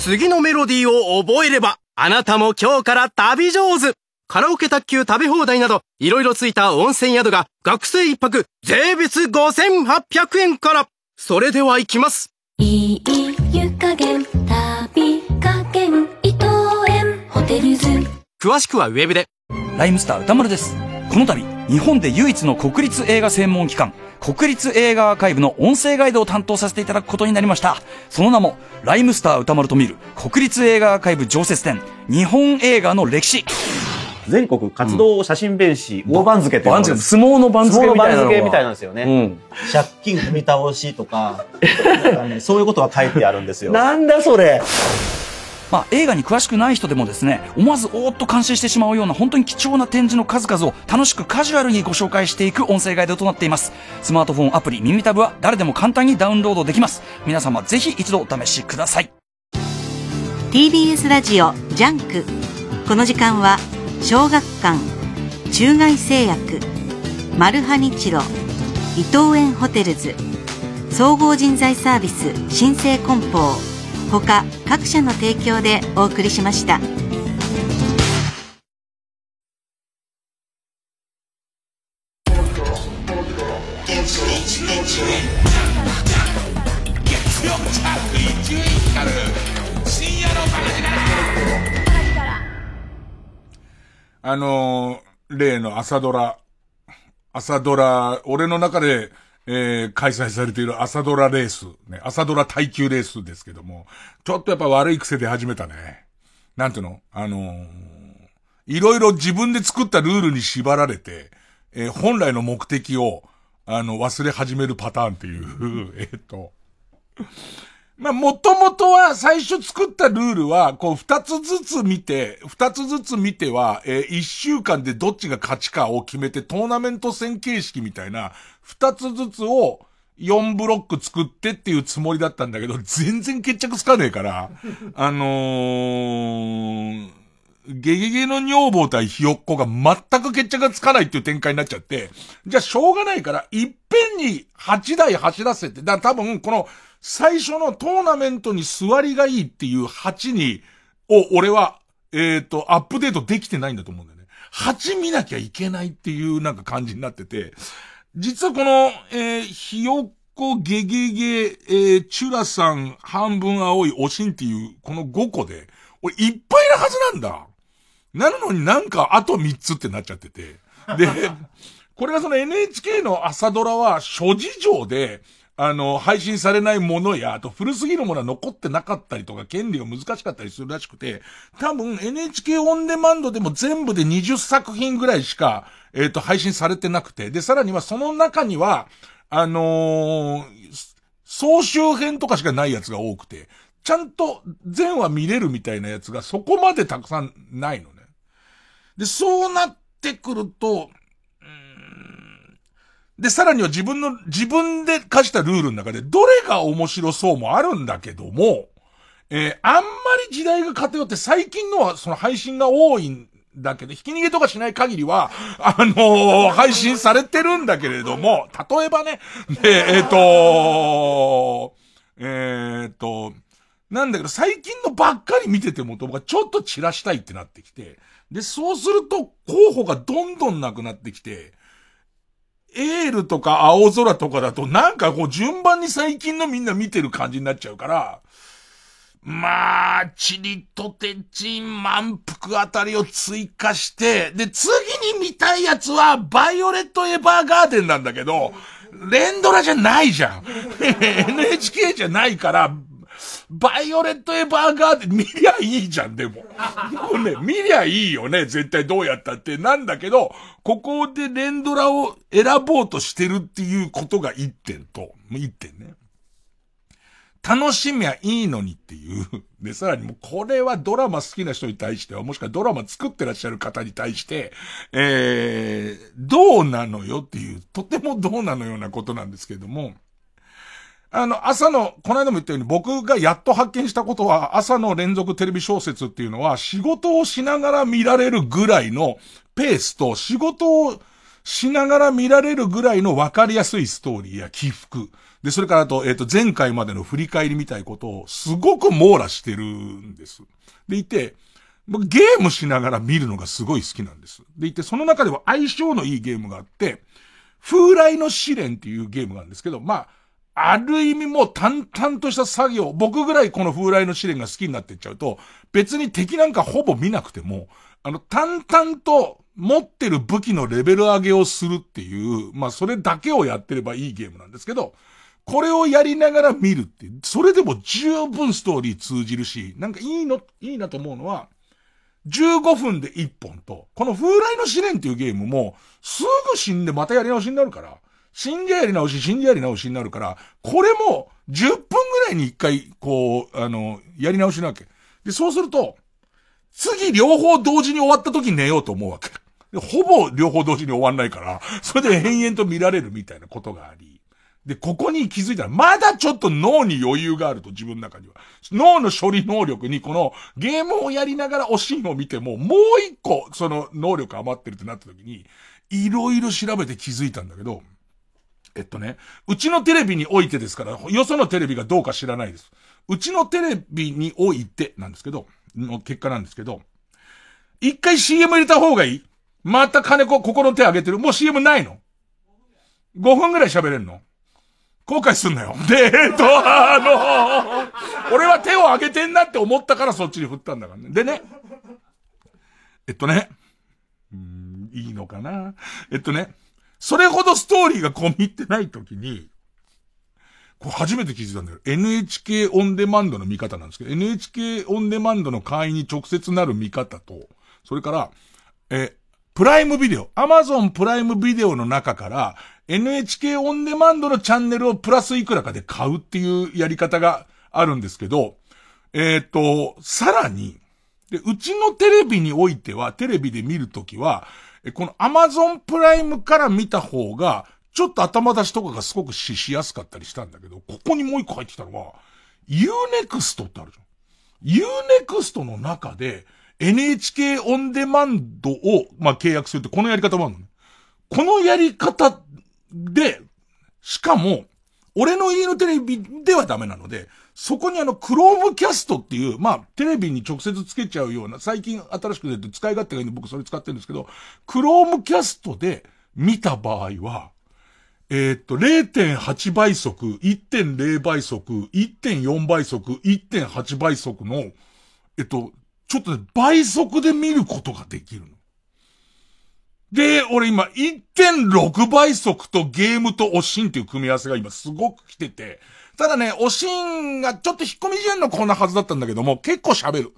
次のメロディーを覚えれば、あなたも今日から旅上手カラオケ卓球食べ放題など、いろいろついた温泉宿が、学生一泊、税別5800円から。それでは行きます。いい湯加減旅加減伊藤園ホテルズ詳しくはウェブで。ライムスター歌丸です。この度、日本で唯一の国立映画専門機関、国立映画アーカイブの音声ガイドを担当させていただくことになりました。その名も、ライムスター歌丸と見る国立映画アーカイブ常設展、日本映画の歴史。全国活動写真弁士大番付って番付相撲の番付みたいなのが相撲の番付みたいなんですよね。借金踏み倒しとかねそういうことが書いてあるんですよ。なんだそれまあ、映画に詳しくない人でもですね、思わずおーっと感心してしまうような本当に貴重な展示の数々を楽しくカジュアルにご紹介していく音声ガイドとなっています。スマートフォンアプリ耳タブは誰でも簡単にダウンロードできます。皆様ぜひ一度お試しください。TBS ラジオジャンクこの時間は小学館中外製薬マルハニチロ伊藤園ホテルズ総合人材サービス新生梱包他各社の提供でお送りしました。あのー、例の朝ドラ、朝ドラ、俺の中で、えー、開催されている朝ドラレース、ね、朝ドラ耐久レースですけども、ちょっとやっぱ悪い癖出始めたね。なんていうの？あのー、いろいろ自分で作ったルールに縛られて、えー本来の目的を、あの、忘れ始めるパターンっていう、えっと、まあ、もともとは最初作ったルールは、こう、二つずつ見て、二つずつ見ては、え一週間でどっちが勝ちかを決めてトーナメント戦形式みたいな、二つずつを4ブロック作ってっていうつもりだったんだけど、全然決着つかねえから、あのー、ゲゲゲの女房対ひよっこが全く決着がつかないっていう展開になっちゃって、じゃあしょうがないから、いっぺんに8台走らせて、だから多分この最初のトーナメントに座りがいいっていう8に、を俺は、えっ、と、アップデートできてないんだと思うんだよね。8見なきゃいけないっていうなんか感じになってて、実はこの、えーひよっこ、ゲゲゲ、えーチュラさん、半分青い、おしんっていう、この5個で、俺いっぱいなはずなんだ。なのになんかあと3つってなっちゃってて。で、これがその NHK の朝ドラは諸事情で、あの、配信されないものや、あと古すぎるものは残ってなかったりとか、権利が難しかったりするらしくて、多分 NHK オンデマンドでも全部で20作品ぐらいしか、えっ、と、配信されてなくて、で、さらにはその中には、あのー総集編とかしかないやつが多くて、ちゃんと全話見れるみたいなやつがそこまでたくさんないのね。で、そうなってくると、で、さらには自分の、自分で課したルールの中で、どれが面白そうもあるんだけども、えーあんまり時代が偏って最近のはその配信が多いだけど、ひき逃げとかしない限りは、あのー配信されてるんだけれども、例えばね、で、えっ、とえっ、と、なんだけど、最近のばっかり見てても、僕はちょっと散らしたいってなってきて、で、そうすると、候補がどんどんなくなってきて、エールとか青空とかだと、なんかこう順番に最近のみんな見てる感じになっちゃうから、まあ、チリとテチン満腹あたりを追加して、で、次に見たいやつは、バイオレット・エヴァーガーデンなんだけど、連ドラじゃないじゃん。NHK じゃないから、バイオレット・エヴァーガーデン見りゃいいじゃん、でも。これね、見りゃいいよね、絶対どうやったって。なんだけど、ここで連ドラを選ぼうとしてるっていうことが一点と、一点ね。楽しみゃいいのにっていう。で、さらにもうこれはドラマ好きな人に対しては、もしくはドラマ作ってらっしゃる方に対して、えー、どうなのよっていう、とてもどうなのようなことなんですけれども、あの、朝の、この間も言ったように僕がやっと発見したことは、朝の連続テレビ小説っていうのは、仕事をしながら見られるぐらいのペースと、仕事をしながら見られるぐらいの分かりやすいストーリーや起伏。で、それからあと、えっ、と、前回までの振り返りみたいことを、すごく網羅してるんです。でいて、僕ゲームしながら見るのがすごい好きなんです。でいて、その中でも相性のいいゲームがあって、風来の試練っていうゲームがあるんですけど、まあ、ある意味もう淡々とした作業、僕ぐらいこの風来の試練が好きになってっちゃうと、別に敵なんかほぼ見なくても、あの、淡々と持ってる武器のレベル上げをするっていう、まあそれだけをやってればいいゲームなんですけど、これをやりながら見るって、それでも十分ストーリー通じるし、なんかいいの、いいなと思うのは、15分で1本と、この風来の試練っていうゲームも、すぐ死んでまたやり直しになるから、死んでやり直し、死んでやり直しになるから、これも10分ぐらいに1回、こう、あの、やり直しなわけ。で、そうすると、次両方同時に終わった時に寝ようと思うわけ。ほぼ両方同時に終わんないから、それで延々と見られるみたいなことがあり。で、ここに気づいたら、まだちょっと脳に余裕があると、自分の中には。脳の処理能力に、このゲームをやりながらおしんを見ても、もう一個、その能力余ってるってなった時に、いろいろ調べて気づいたんだけど、えっとね、うちのテレビにおいてですから、よそのテレビがどうか知らないです。うちのテレビにおいてなんですけど、の結果なんですけど、一回 CM 入れた方がいいまた金子、ここの手挙げてる。もう CM ないの ?5 分ぐらい喋れんの後悔すんなよ。で、えっと、あの、俺は手を挙げてんなって思ったからそっちに振ったんだからね。でね、えっとね、いいのかなえっとね、それほどストーリーが込み入ってない時に、これ初めて気づいたんだよ。NHK オンデマンドの見方なんですけど、NHK オンデマンドの会員に直接なる見方と、それから、え、プライムビデオ、アマゾンプライムビデオの中から、NHK オンデマンドのチャンネルをプラスいくらかで買うっていうやり方があるんですけど、えっ、と、さらに、で、うちのテレビにおいては、テレビで見るときは、この Amazon プライムから見た方が、ちょっと頭出しとかがすごくししやすかったりしたんだけど、ここにもう一個入ってきたのは、Unext ってあるじゃん。Unext の中で、NHK オンデマンドを、まあ、契約するってこのやり方もあるのね。このやり方で、しかも、俺の家のテレビではダメなので、そこにあの、クロームキャストっていう、まあ、テレビに直接つけちゃうような、最近新しく出て使い勝手がいいんで僕それ使ってるんですけど、クロームキャストで見た場合は、えーっと、0.8倍速、1.0倍速、1.4倍速、1.8倍速の、えっと、ちょっとね、倍速で見ることができるの。で、俺今、1.6倍速とゲームとおしんっていう組み合わせが今すごく来てて、ただね、おしんがちょっと引っ込み思案のこんなはずだったんだけども、結構喋る。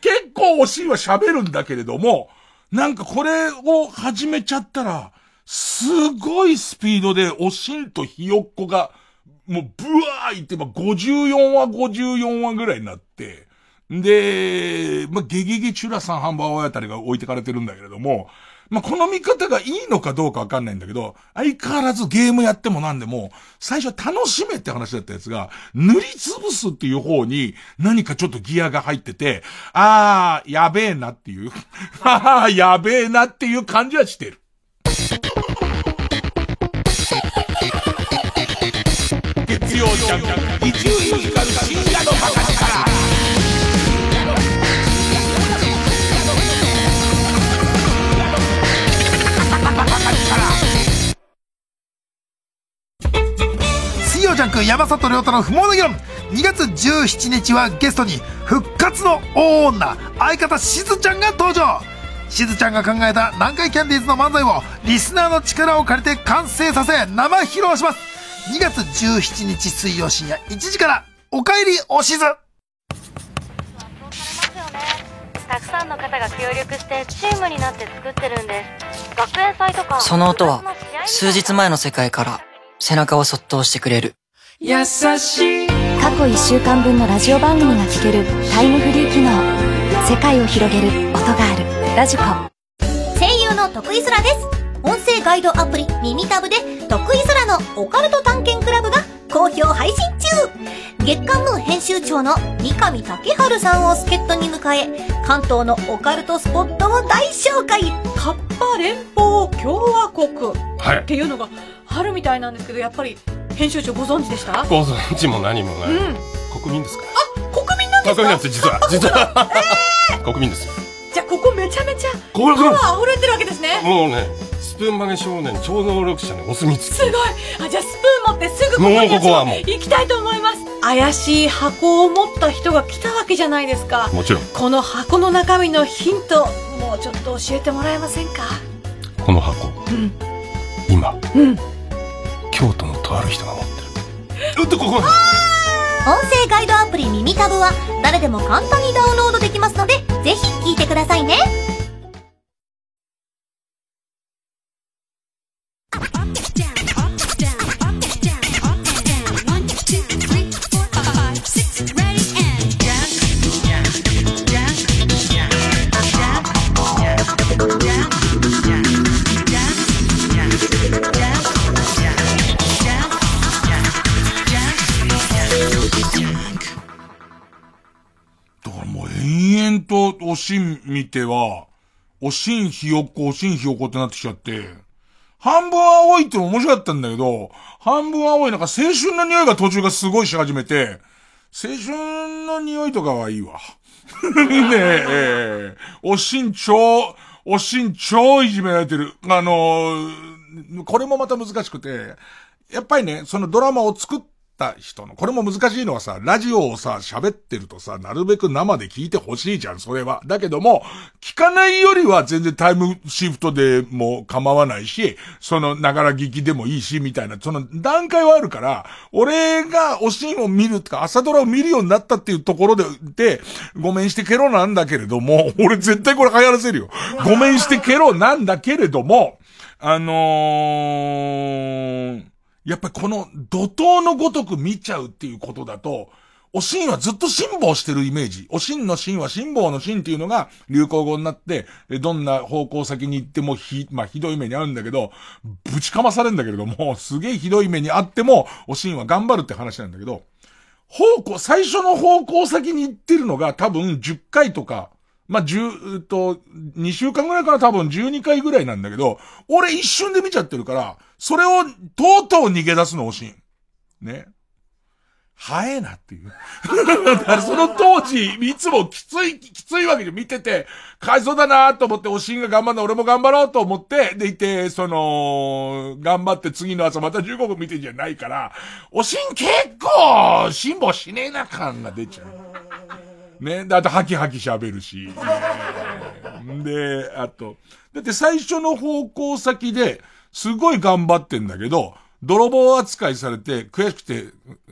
結構おしんは喋るんだけれども、なんかこれを始めちゃったら、すごいスピードでおしんとひよっこが、もうブワーいって、まあ、54話54話ぐらいになって、で、まあ、ゲゲゲチュラさんハンバーガーあたりが置いてかれてるんだけれども、まあ、この見方がいいのかどうかわかんないんだけど、相変わらずゲームやってもなんでも、最初楽しめって話だったやつが、塗りつぶすっていう方に何かちょっとギアが入ってて、あー、やべえなっていう、あー、やべえなっていう感じはしてる。月曜ジャンク、伊集院光深夜のバカ曜ジャンク山里亮太の不毛な議論。2月17日はゲストに復活の大女相方しずちゃんが登場。しずちゃんが考えた南海キャンディーズの漫才をリスナーの力を借りて完成させ生披露します。2月17日水曜深夜1時からおかえりおしず。たくさんの方が協力してチームになって作ってるんです。学園祭とか。その音は数日前の世界から背中をそっと押してくれる優しい。過去1週間分のラジオ番組が聴けるタイムフリー機能。世界を広げる音がある。ラジコ。声優の徳井空です。音声ガイドアプリ耳タブで徳井空のオカルト探検クラブが好評配信中。月刊ムー編集長の三上竹春さんを助っ人に迎え関東のオカルトスポットを大紹介。カッパ連邦共和国。はい。っていうのがあるみたいなんですけどやっぱり編集長ご存知でした？ご存知も何もない、うん。国民ですか？国民なんですか？国民なんです実は。実は、国民ですよ。じゃあここめちゃめちゃここパワー溢れてるわけですね。もうねスプーン曲げ少年超能力者のお墨付き。すごい。あじゃあスプーン持ってすぐここにもうここはもう。行きたいと思います。怪しい箱を持った人が来たわけじゃないですか。もちろん。この箱の中身のヒントもうちょっと教えてもらえませんか？この箱。うん。今。うん京都のとある人が持ってる。うっとここ。音声ガイドアプリ耳タブは誰でも簡単にダウンロードできますのでぜひ聞いてくださいね。見ては、おしんひよこ、おしんひよこってなってきちゃって、半分青いっての面白かったんだけど、半分青いなんか青春の匂いが途中がすごいし始めて、青春の匂いとかはいいわ。ねえ、ええおしん超、おしん超いじめられてる。あのーこれもまた難しくて、やっぱりね、そのドラマを作った人の、これも難しいのはさ、ラジオをさ、喋ってるとさ、なるべく生で聞いてほしいじゃん、それは。だけども、聞かないよりは全然タイムシフトでも構わないし、その、ながら聞きでもいいし、みたいな、その段階はあるから、俺がおしんを見るとか、朝ドラを見るようになったっていうところで、で、ごめんしてケロなんだけれども、俺絶対これ流行らせるよ。ごめんしてケロなんだけれども、あのー、やっぱりこの怒涛のごとく見ちゃうっていうことだと、おしんはずっと辛抱してるイメージ。おしんのしんは辛抱のしんっていうのが流行語になって、どんな方向先に行ってもひ、まあひどい目に遭うんだけど、ぶちかまされるんだけれども、すげえひどい目に遭っても、おしんは頑張るって話なんだけど、方向、最初の方向先に行ってるのが多分10回とか、まあ、10、えっと、2週間ぐらいから多分12回ぐらいなんだけど、俺一瞬で見ちゃってるから、それをとうとう逃げ出すのおしん。ね。早えなっていう。だからその当時、いつもきつい、きついわけで見てて、かわいそうだなと思って、おしんが頑張るの俺も頑張ろうと思って、でいて、その、頑張って次の朝また15分見てんじゃないから、おしん結構、辛抱しねえな感が出ちゃう。ね。で、あと、ハキハキ喋るし。で、あと、だって最初の方向先で、すごい頑張ってんだけど、泥棒扱いされて、悔しくて、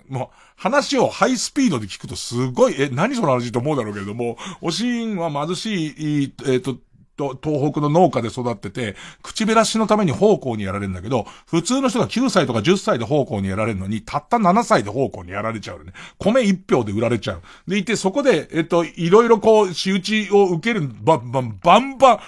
もう、話をハイスピードで聞くとすごい、え、何その話と思うだろうけれども、おしんは貧しい、えっ、と、と東北の農家で育ってて、口減らしのために奉公にやられるんだけど、普通の人が9歳とか10歳で奉公にやられるのに、たった7歳で奉公にやられちゃうね。米1票で売られちゃう。でいて、そこで、えっと、いろいろこう、仕打ちを受ける、ば、ば、バンバン、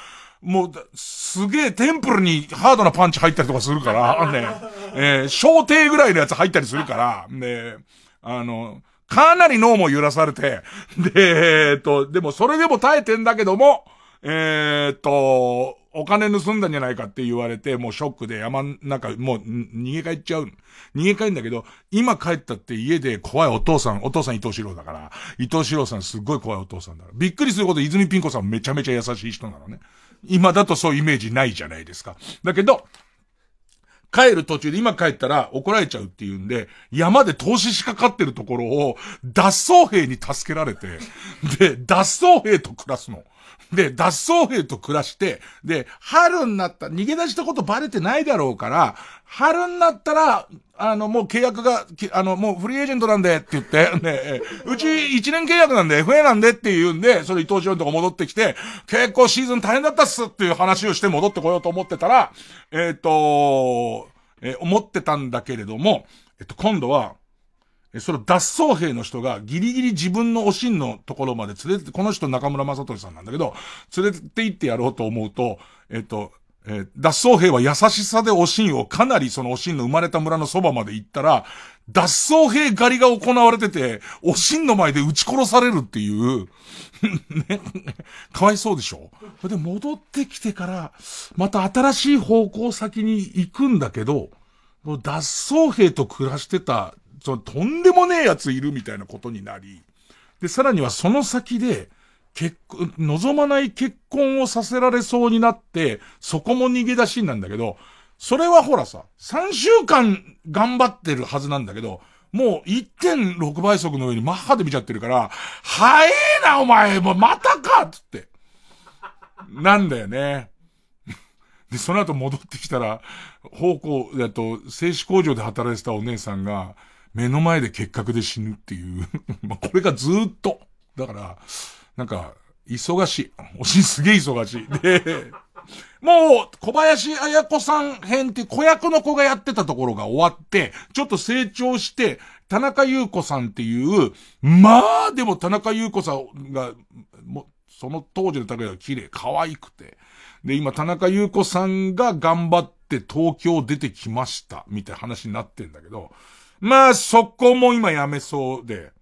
もう、すげえテンプルにハードなパンチ入ったりとかするから、ね、えー、小艇ぐらいのやつ入ったりするから、ね、あの、かなり脳も揺らされて、で、えっと、でもそれでも耐えてんだけども、えーっと、お金盗んだんじゃないかって言われて、もうショックで山ん中、もう逃げ帰っちゃう。逃げ帰るんだけど、今帰ったって家で怖いお父さん、お父さん伊藤四郎だから、伊藤四郎さんすっごい怖いお父さんだから。びっくりすること泉ピン子さんめちゃめちゃ優しい人なのね。今だとそういうイメージないじゃないですか。だけど、帰る途中で今帰ったら怒られちゃうっていうんで、山で投資しかかってるところを脱走兵に助けられて、で、脱走兵と暮らすの。で、脱走兵と暮らして、で、春になった、逃げ出したことバレてないだろうから、春になったら、あの、もう契約が、あの、もうフリーエージェントなんでって言って、ね、えうち1年契約なんで FA なんでって言うんで、それ伊藤四郎のとこ戻ってきて、結構シーズン大変だったっすっていう話をして戻ってこようと思ってたら、えっ、と、えー思ってたんだけれども、えっと、今度は、その脱走兵の人がギリギリ自分のおしんのところまで連れて、この人中村正俊さんなんだけど、連れて行ってやろうと思うと、えっと、えー脱走兵は優しさでおしんをかなりそのおしんの生まれた村のそばまで行ったら、脱走兵狩りが行われてて、おしんの前で撃ち殺されるっていう、ね、かわいそうでしょ？それで戻ってきてから、また新しい方向先に行くんだけど、脱走兵と暮らしてた、そのとんでもねえやついるみたいなことになり、で、さらにはその先で、結婚、望まない結婚をさせられそうになって、そこも逃げ出しなんだけど、それはほらさ、3週間頑張ってるはずなんだけど、もう1.6倍速の上にマッハで見ちゃってるから、早えなお前もうまたかっつって。なんだよね。で、その後戻ってきたら、方向、だと、製紙工場で働いてたお姉さんが、目の前で結核で死ぬっていう。ま、これがずっと。だから、なんか、忙しい。おしすげえ忙しい。で、もう、小林彩子さん編って子役の子がやってたところが終わって、ちょっと成長して、田中優子さんっていう、まあ、でも田中優子さんが、もう、その当時の田中が綺麗、可愛くて。で、今、田中優子さんが頑張って東京出てきました、みたいな話になってんだけど、まあ、そこも今やめそうで、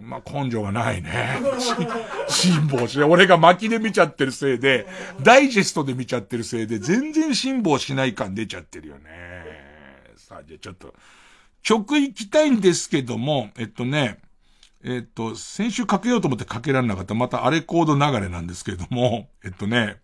まあ、根性がないね。し 辛抱しない。俺が巻きで見ちゃってるせいで、ダイジェストで見ちゃってるせいで、全然辛抱しない感出ちゃってるよね。さあ、じゃあちょっと、曲行きたいんですけども、えっとね、えっと、先週かけようと思ってかけられなかった、またあれコード流れなんですけれども、えっとね、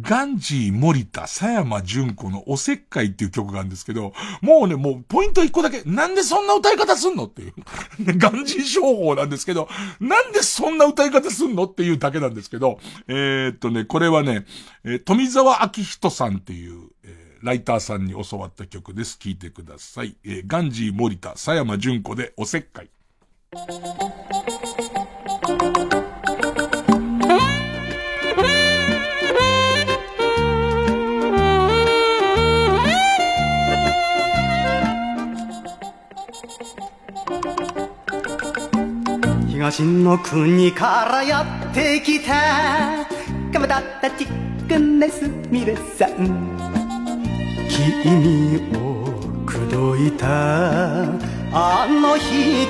ガンジー森田佐山純子のおせっかいっていう曲があるんですけど、もうね、もうポイント一個だけ、なんでそんな歌い方すんのっていう。ガンジー商法なんですけど、なんでそんな歌い方すんのっていうだけなんですけど、えーっとね、これはね、えー富澤明人さんっていう、えーライターさんに教わった曲です。聴いてください。えーガンジー森田佐山純子でおせっかい。東の国からやってきた。鎌田たちくんねすみれさん。君を口説いたあの人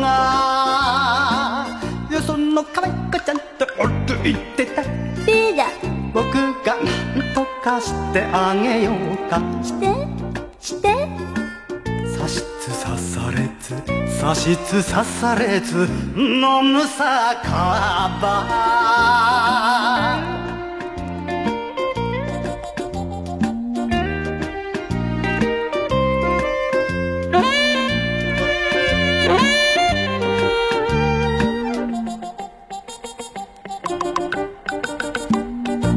が。よその可愛い子ちゃんと歩いてた。リーダー。僕がなんとかしてあげようか。して。して。刺しつ刺されつ刺しつ刺されつ飲むさかば。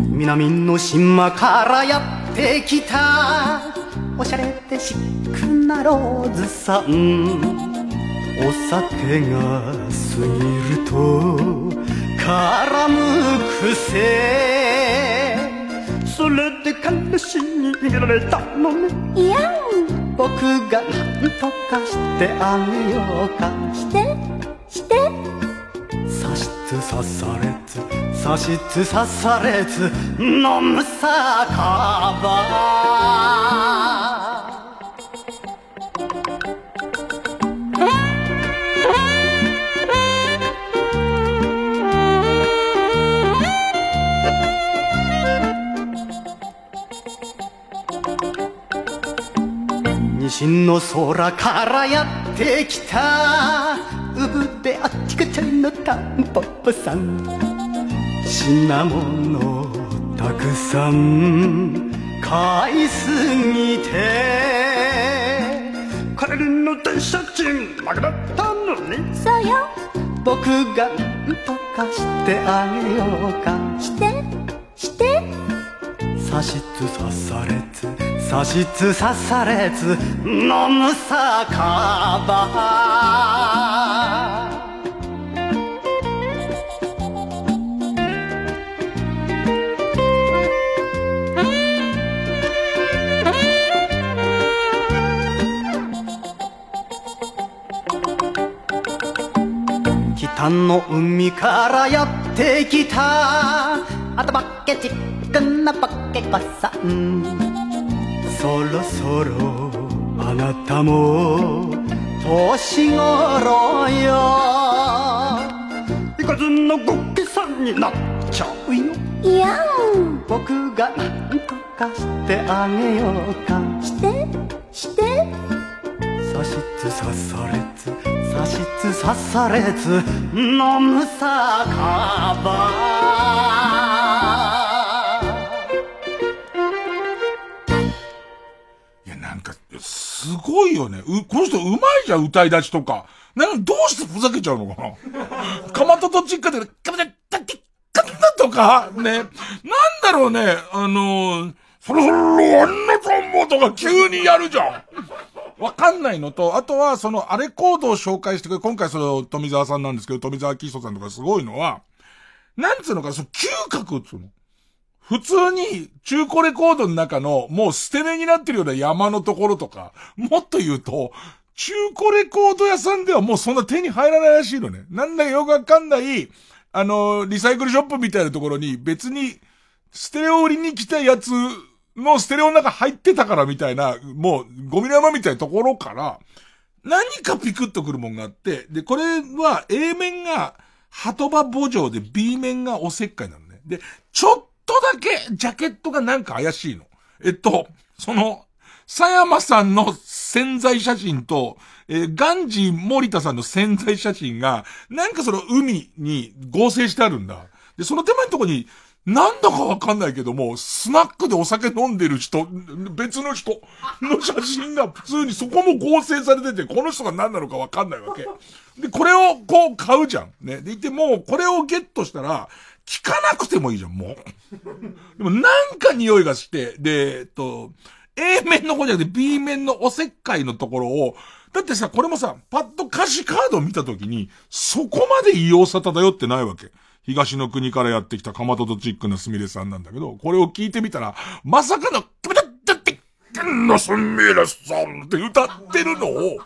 南の島からやってきた。おしゃれでシックなローズさん。お酒が過ぎると絡む癖。それで彼氏に逃げられたのね。いや僕がなんとかしてあげようか。してして。刺しつ刺されつ刺しつ刺されつ飲むさかば西の空からやってきた。うぶであっちこちゃいのタンポポさん。品物たくさん。買いすぎて。帰りの電車賃なくなったのに。そうよ。僕がなんとかしてあげようか。して。して。刺しつ刺されつ刺しつ刺されつ飲むさかば北の海からやってきた。頭けちっくんな化け子さん。そろそろあなたも年頃よ。いかずのごっけさんになっちゃうよ。いや僕がなんとかしてあげようか。してして。刺しつ刺されつ刺しつ刺されつ飲む酒場すごいよね。う、この人うまいじゃん、歌い出しとか。なんどうしてふざけちゃうのかな かまとと実家で、かまとたき、かんだとか、ね。なんだろうね、あのー、そろそろあんなトンボとか急にやるじゃん。わかんないのと、あとは、その、あれコードを紹介してくれ、今回その、富澤さんなんですけど、富澤キソさんとかすごいのは、なんつうのか、その、嗅覚っつうの。普通に中古レコードの中のもう捨て目になってるような山のところとか、もっと言うと、中古レコード屋さんではもうそんな手に入らないらしいのね。なんだよくわかんない、あの、リサイクルショップみたいなところに別にステレオ売りに来たやつのステレオの中入ってたからみたいな、もうゴミの山みたいなところから、何かピクッとくるもんがあって、で、これは A 面が鳩場墓場で B 面がおせっかいなのね。で、ちょっととだけジャケットがなんか怪しいの。えっと、その、佐山さんの潜在写真と、えー、ガンジー森田さんの潜在写真が、なんかその海に合成してあるんだ。で、その手前のとこに、なんだかわかんないけども、スナックでお酒飲んでる人、別の人の写真が普通にそこも合成されてて、この人が何なのかわかんないわけ。で、これをこう買うじゃん。ね。で、いてもう、これをゲットしたら、聞かなくてもいいじゃん、もう。でもなんか匂いがして、で、えっと、A 面の方じゃなくて B 面のおせっかいのところを、だってさ、これもさ、パッと歌詞カードを見たときに、そこまで異様さ漂ってないわけ。東の国からやってきたかまととチックなすみれさんなんだけど、これを聞いてみたら、まさかの、キムタッタッテッのすみれさんって歌ってるのを、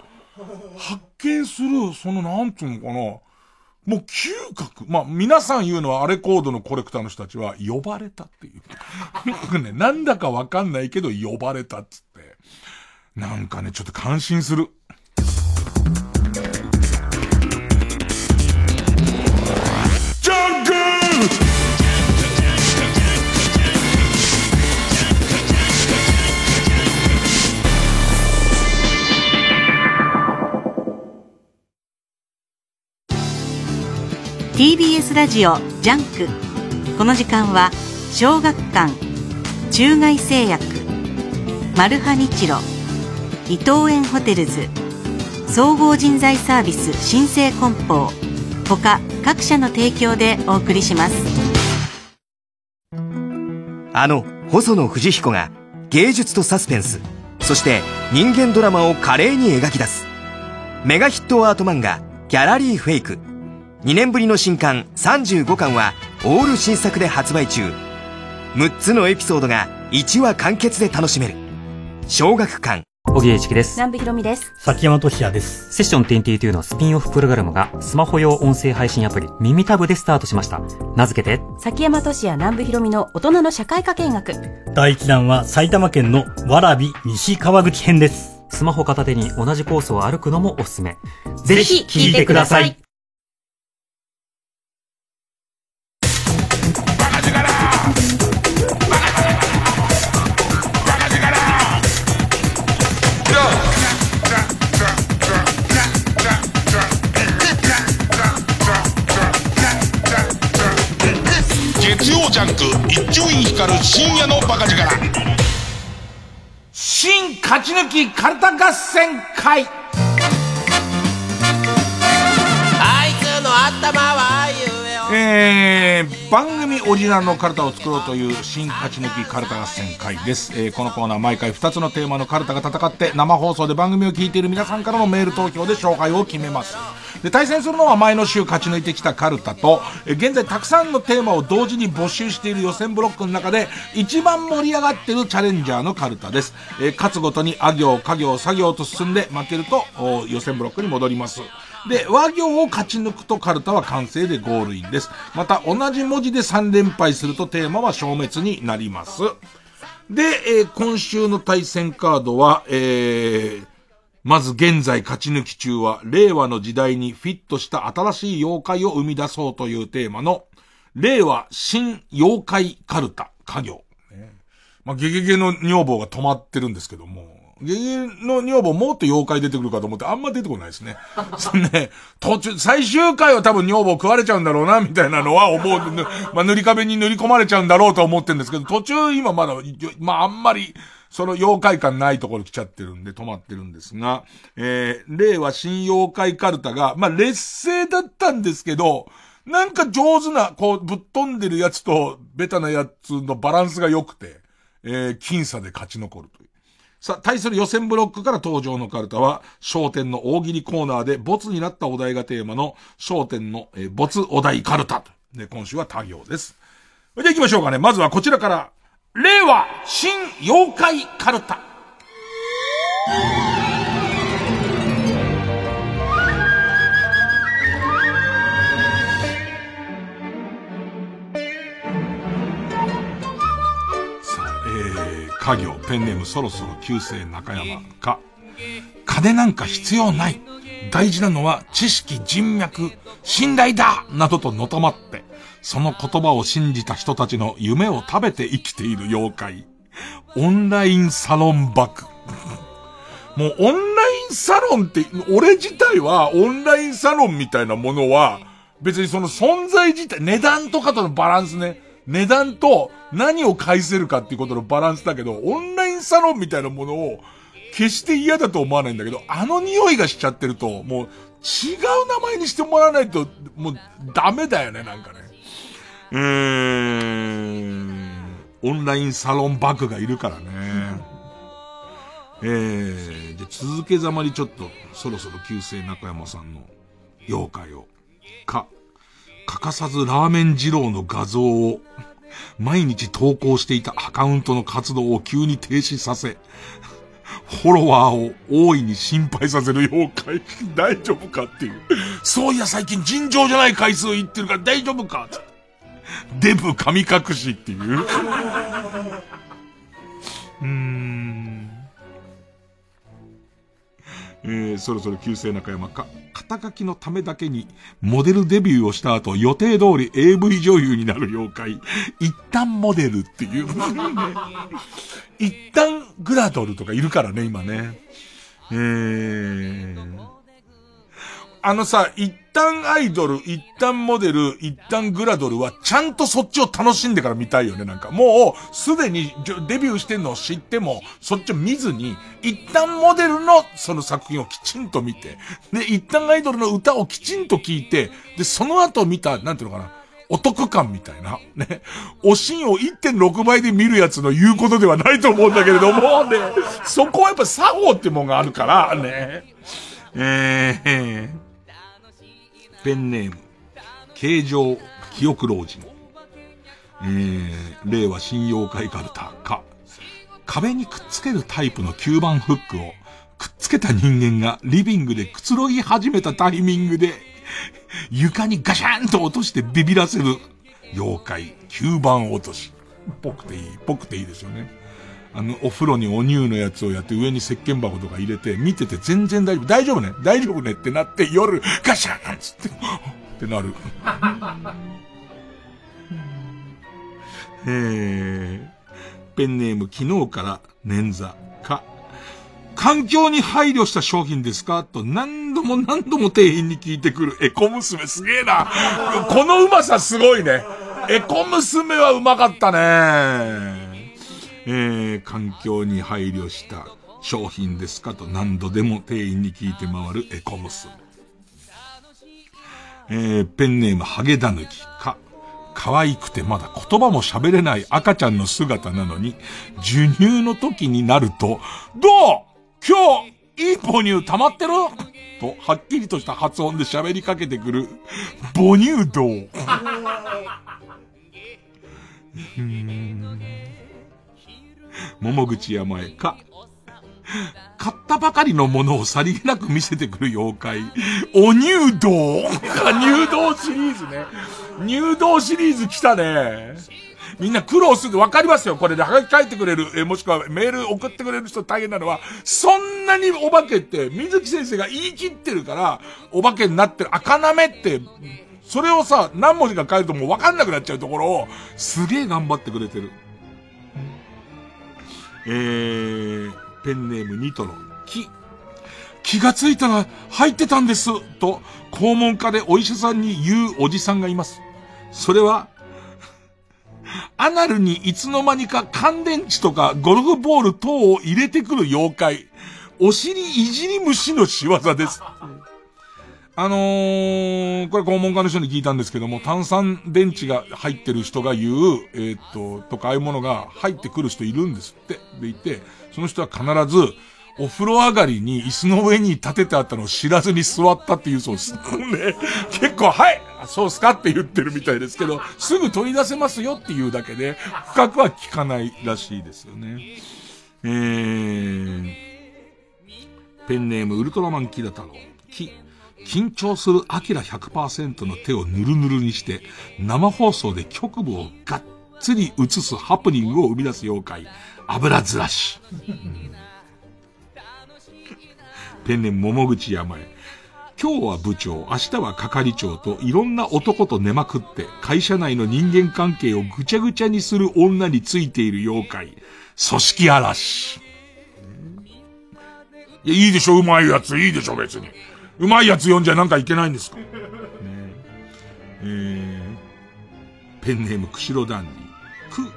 発見する、そのなんつうのかな、もう嗅覚。まあ、皆さん言うのは、アレコードのコレクターの人たちは、呼ばれたっていう。ね、なんだかわかんないけど、呼ばれたっつって。なんかね、ちょっと感心する。TBS ラジオ JUNK。この時間は小学館中外製薬マルハニチロ伊藤園ホテルズ総合人材サービス新生梱包他各社の提供でお送りします。あの細野不二彦が芸術とサスペンスそして人間ドラマを華麗に描き出す。メガヒットアート漫画「ギャラリーフェイク」2年ぶりの新刊35巻はオール新作で発売中。6つのエピソードが1話完結で楽しめる。小学館。小木栄一です。南部ひろみです。崎山俊也です。セッション22のスピンオフプログラムがスマホ用音声配信アプリ耳タブでスタートしました。名付けて崎山俊也南部ひろみの大人の社会科見学。第1弾は埼玉県のわび西川口編です。スマホ片手に同じコースを歩くのもおすすめ。ぜひ聞いてくださいジャンク一丁院光る深夜のバカ力。新勝ち抜きカルタ合戦会。あいつの頭は言えー、番組オリジナルのカルタを作ろうという新勝ち抜きカルタ合戦会です、えー、このコーナー毎回2つのテーマのカルタが戦って生放送で番組を聞いている皆さんからのメール投票で勝敗を決めます。で対戦するのは前の週勝ち抜いてきたカルタと、えー、現在たくさんのテーマを同時に募集している予選ブロックの中で一番盛り上がっているチャレンジャーのカルタです、えー、勝つごとにあ行家行作業と進んで負けると予選ブロックに戻ります。で、和行を勝ち抜くとカルタは完成でゴールインです。また、同じ文字で3連敗するとテーマは消滅になります。で、えー、今週の対戦カードは、えー、まず現在勝ち抜き中は、令和の時代にフィットした新しい妖怪を生み出そうというテーマの、令和新妖怪カルタ、家業。まあ、ゲゲゲの女房が止まってるんですけども、ゲゲの女房もっと妖怪出てくるかと思ってあんま出てこないですね。そのね、途中、最終回は多分女房食われちゃうんだろうな、みたいなのは思う。まあ、塗り壁に塗り込まれちゃうんだろうと思ってるんですけど、途中今まだ、まああんまり、その妖怪感ないところ来ちゃってるんで止まってるんですが、えー、例は新妖怪カルタが、まあ劣勢だったんですけど、なんか上手な、こう、ぶっ飛んでるやつと、ベタなやつのバランスが良くて、えー、僅差で勝ち残るという。さあ、対する予選ブロックから登場のカルタは、焦点の大喜利コーナーで、ボツになったお題がテーマの、焦点の、えー、ボツお題カルタ。で、今週は他行です。じゃあ行きましょうかね。まずはこちらから、令和新妖怪カルタ。家業、ペンネームそろそろ旧姓中山か、金なんか必要ない。大事なのは知識、人脈、信頼だなどとのたまって、その言葉を信じた人たちの夢を食べて生きている妖怪。オンラインサロンバク。もうオンラインサロンって、俺自体はオンラインサロンみたいなものは、別にその存在自体、値段とかとのバランスね。値段と何を返せるかっていうことのバランスだけど、オンラインサロンみたいなものを決して嫌だと思わないんだけど、あの匂いがしちゃってると、もう違う名前にしてもらわないと、もうダメだよね、なんかね。うーん、オンラインサロンバッグがいるからね。えー、で、続けざまにちょっと、そろそろ旧姓中山さんの妖怪を、か、欠かさずラーメン二郎の画像を、毎日投稿していたアカウントの活動を急に停止させ、フォロワーを大いに心配させる妖怪、大丈夫かっていう。そういや最近尋常じゃない回数言ってるから大丈夫かデブ神隠しっていう。うーん。えー、そろそろ旧姓中山か。肩書きのためだけに、モデルデビューをした後、予定通り AV 女優になる妖怪。一旦モデルっていう。一旦グラドルとかいるからね、今ね。えー。あのさ、一旦アイドル、一旦モデル、一旦グラドルは、ちゃんとそっちを楽しんでから見たいよね、なんか。もう、すでにデビューしてんのを知っても、そっちを見ずに、一旦モデルのその作品をきちんと見て、で、一旦アイドルの歌をきちんと聞いて、で、その後見た、なんていうのかな。お得感みたいな。ね。おしんを1.6倍で見るやつの言うことではないと思うんだけれども、ね。そこはやっぱ作法ってもんがあるから、ね。えー、ペンネーム、形状記憶老人。えー、令和新妖怪カルタか、壁にくっつけるタイプの吸盤フックをくっつけた人間がリビングでくつろぎ始めたタイミングで、床にガシャンと落としてビビらせる妖怪、吸盤落とし。ぽくていい、ぽくていいですよね。あの、お風呂にお乳のやつをやって上に石鹸箱とか入れて、見てて全然大丈夫、大丈夫ね、大丈夫ねってなって夜、ガシャンつって、ってなる。えー、ペンネーム昨日から捻挫か、環境に配慮した商品ですか？と何度も何度も店員に聞いてくるエコ娘すげえな。このうまさすごいね。エコ娘はうまかったね。えー、環境に配慮した商品ですかと何度でも店員に聞いて回るエコ娘。えー、ペンネームハゲダヌキか、可愛くてまだ言葉も喋れない赤ちゃんの姿なのに、授乳の時になると、どう？今日、いい母乳溜まってる？と、はっきりとした発音で喋りかけてくる、母乳道。桃口山へか、買ったばかりのものをさりげなく見せてくる妖怪。お入道入道シリーズね。入道シリーズ来たね。みんな苦労する。わかりますよ。これで、はがき書いてくれる、え、もしくはメール送ってくれる人大変なのは、そんなにお化けって、水木先生が言い切ってるから、お化けになってる。赤なめって、それをさ、何文字か書いるともうわかんなくなっちゃうところを、すげえ頑張ってくれてる。えー、ペンネームニトロ。き、気がついたら入ってたんです。と、肛門科でお医者さんに言うおじさんがいます。それは、アナルにいつの間にか乾電池とかゴルフボール等を入れてくる妖怪。お尻いじり虫の仕業です。あのー、これ肛門科の人に聞いたんですけども、炭酸電池が入ってる人が言う、えー、っと、とかああいうものが入ってくる人いるんですって。でいて、その人は必ず、お風呂上がりに椅子の上に立ててあったのを知らずに座ったっていうそうです。ね、結構、はい、そうっすかって言ってるみたいですけど、すぐ取り出せますよっていうだけで、深くは聞かないらしいですよね。えー、ペンネームウルトラマンキラ太郎。き、緊張するアキラ100%の手をぬるぬるにして、生放送で局部をがっつり映すハプニングを生み出す妖怪、油ずらし。ペンネーム桃口山へ。今日は部長、明日は係長といろんな男と寝まくって会社内の人間関係をぐちゃぐちゃにする女についている妖怪、組織嵐。いや、いいでしょ、うまいやつ、いいでしょ、別に。うまいやつ読んじゃなんかいけないんですか？ねえー、ペンネーム、釧路ダンディ。く、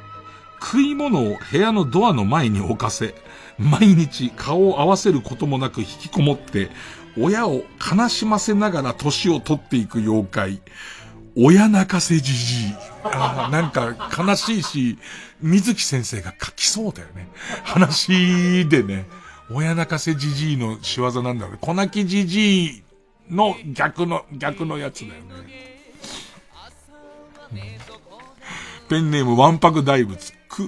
食い物を部屋のドアの前に置かせ、毎日顔を合わせることもなく引きこもって、親を悲しませながら年を取っていく妖怪。親泣かせじじい。あなんか悲しいし、水木先生が書きそうだよね。話でね、親泣かせじじいの仕業なんだろうね。小泣きじじいの逆の、逆のやつだよね。ペンネームわんぱく大仏。く、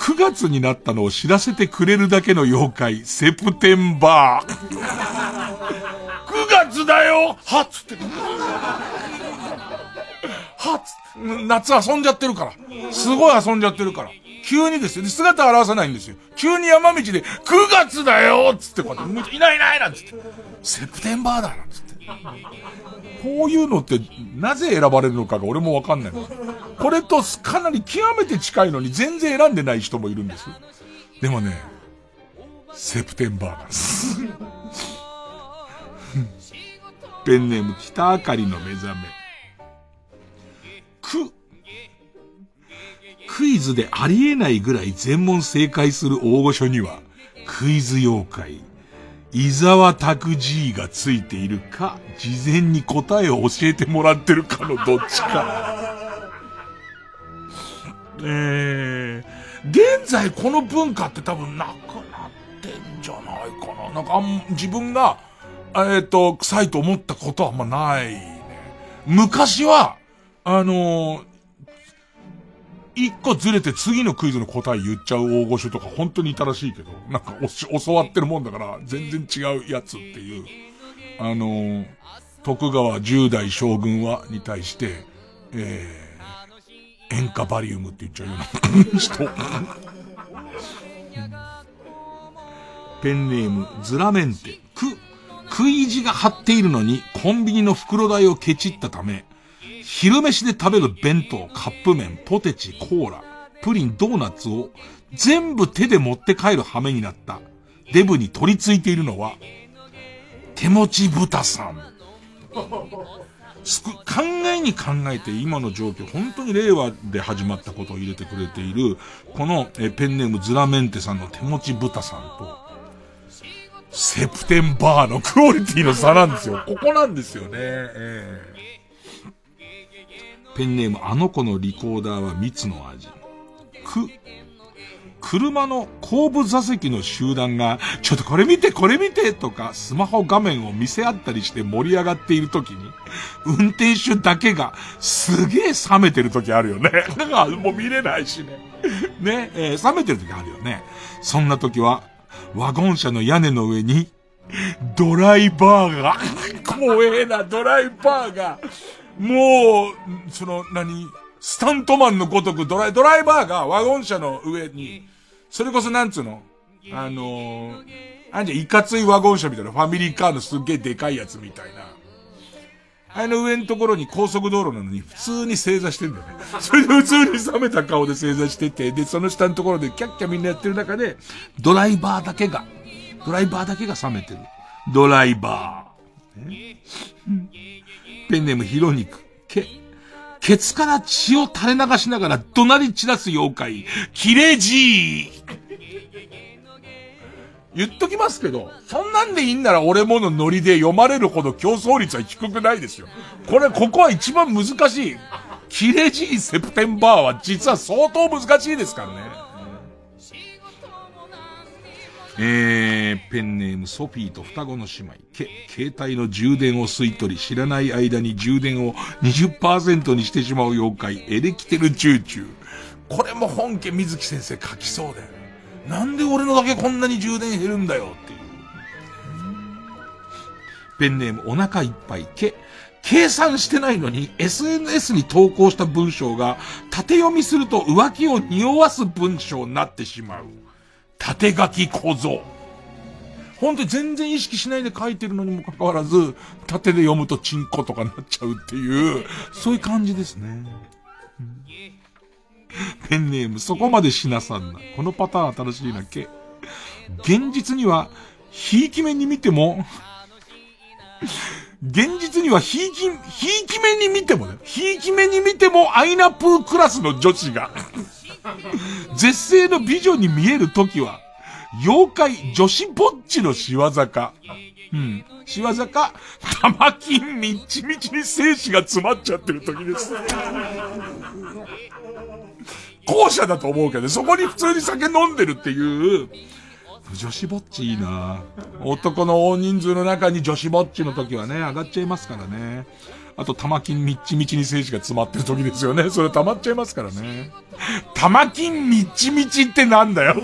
9月になったのを知らせてくれるだけの妖怪、セプテンバー。9月だよはっつって。はっつ夏遊んじゃってるから。すごい遊んじゃってるから。急にですよ。姿を現さないんですよ。急に山道で、9月だよつってこうやって、いないいないなんつって。セプテンバーだなんつって。こういうのってなぜ選ばれるのかが俺もわかんない。これとかなり極めて近いのに全然選んでない人もいるんですよ。でもね、セプテンバーなんです。ペンネーム北あかりの目覚め。く、クイズでありえないぐらい全問正解する大御所には、クイズ妖怪、伊沢拓司がついているか、事前に答えを教えてもらってるかのどっちか。えー、現在この文化って多分なくなってんじゃないかな。なんかあん、自分が、えっ、ー、と、臭いと思ったことはあんまないね。昔は、あのー、一個ずれて次のクイズの答え言っちゃう大御所とか本当にいたらしいけど、なんか教わってるもんだから全然違うやつっていう、あの、徳川十代将軍は、に対して、えー、塩化バリウムって言っちゃうような 人。ペンネーム、ズラメンテ。く、食い意地が張っているのに、コンビニの袋代をケチったため、昼飯で食べる弁当、カップ麺、ポテチ、コーラ、プリン、ドーナツを全部手で持って帰る羽目になったデブに取り付いているのは、手持ち豚さん。すく、考えに考えて今の状況、本当に令和で始まったことを入れてくれている、このえペンネームズラメンテさんの手持ち豚さんと、セプテンバーのクオリティの差なんですよ。ここなんですよね。えーペンネームあの子のリコーダーは蜜の味。く、車の後部座席の集団が、ちょっとこれ見て、これ見てとか、スマホ画面を見せ合ったりして盛り上がっている時に、運転手だけがすげえ冷めてる時あるよね。だからもう見れないしね。ね、えー、冷めてる時あるよね。そんな時は、ワゴン車の屋根の上に、ドライバーが、怖えな、ドライバーが、もう、その、何、スタントマンのごとくドライ、ドライバーがワゴン車の上に、それこそなんつうの？あのー、あんじゃいかついワゴン車みたいな、ファミリーカーのすっげえでかいやつみたいな。あの上のところに高速道路なのに普通に正座してんだよね。それで普通に冷めた顔で正座してて、で、その下のところでキャッキャみんなやってる中で、ドライバーだけが、ドライバーだけが冷めてる。ドライバー。ね、ペンネームヒロニク。け、ケツから血を垂れ流しながら怒鳴り散らす妖怪、キレジー。言っときますけど、そんなんでいいんなら俺ものノリで読まれるほど競争率は低くないですよ。これ、ここは一番難しい。キレジーセプテンバーは実は相当難しいですからね。えー、ペンネームソフィーと双子の姉妹。け、携帯の充電を吸い取り、知らない間に充電を20%にしてしまう妖怪、エレキテルチューチュー。これも本家水木先生書きそうだよ。なんで俺のだけこんなに充電減るんだよっていう。ペンネームお腹いっぱい。け、計算してないのに SNS に投稿した文章が縦読みすると浮気を匂わす文章になってしまう。縦書き小僧。本当に全然意識しないで書いてるのにもかかわらず、縦で読むとチンコとかなっちゃうっていう、そういう感じですね。ペンネーム、そこまでしなさんな。このパターン新しいな、け。現実には、ひいき目に見ても、現実にはひいき、ひいき目に見てもね、ひいき目に見てもアイナプークラスの女子が 絶世の美女に見えるときは、妖怪女子ぼっちの仕業か。うん。仕業か、玉金みっちみちに精子が詰まっちゃってる時です。後者だと思うけど、そこに普通に酒飲んでるっていう、女子ぼっちいいな男の大人数の中に女子ぼっちの時はね、上がっちゃいますからね。あと、玉金みっちみちに精子が詰まってる時ですよね。それ溜まっちゃいますからね。玉金みっちみちってなんだよ。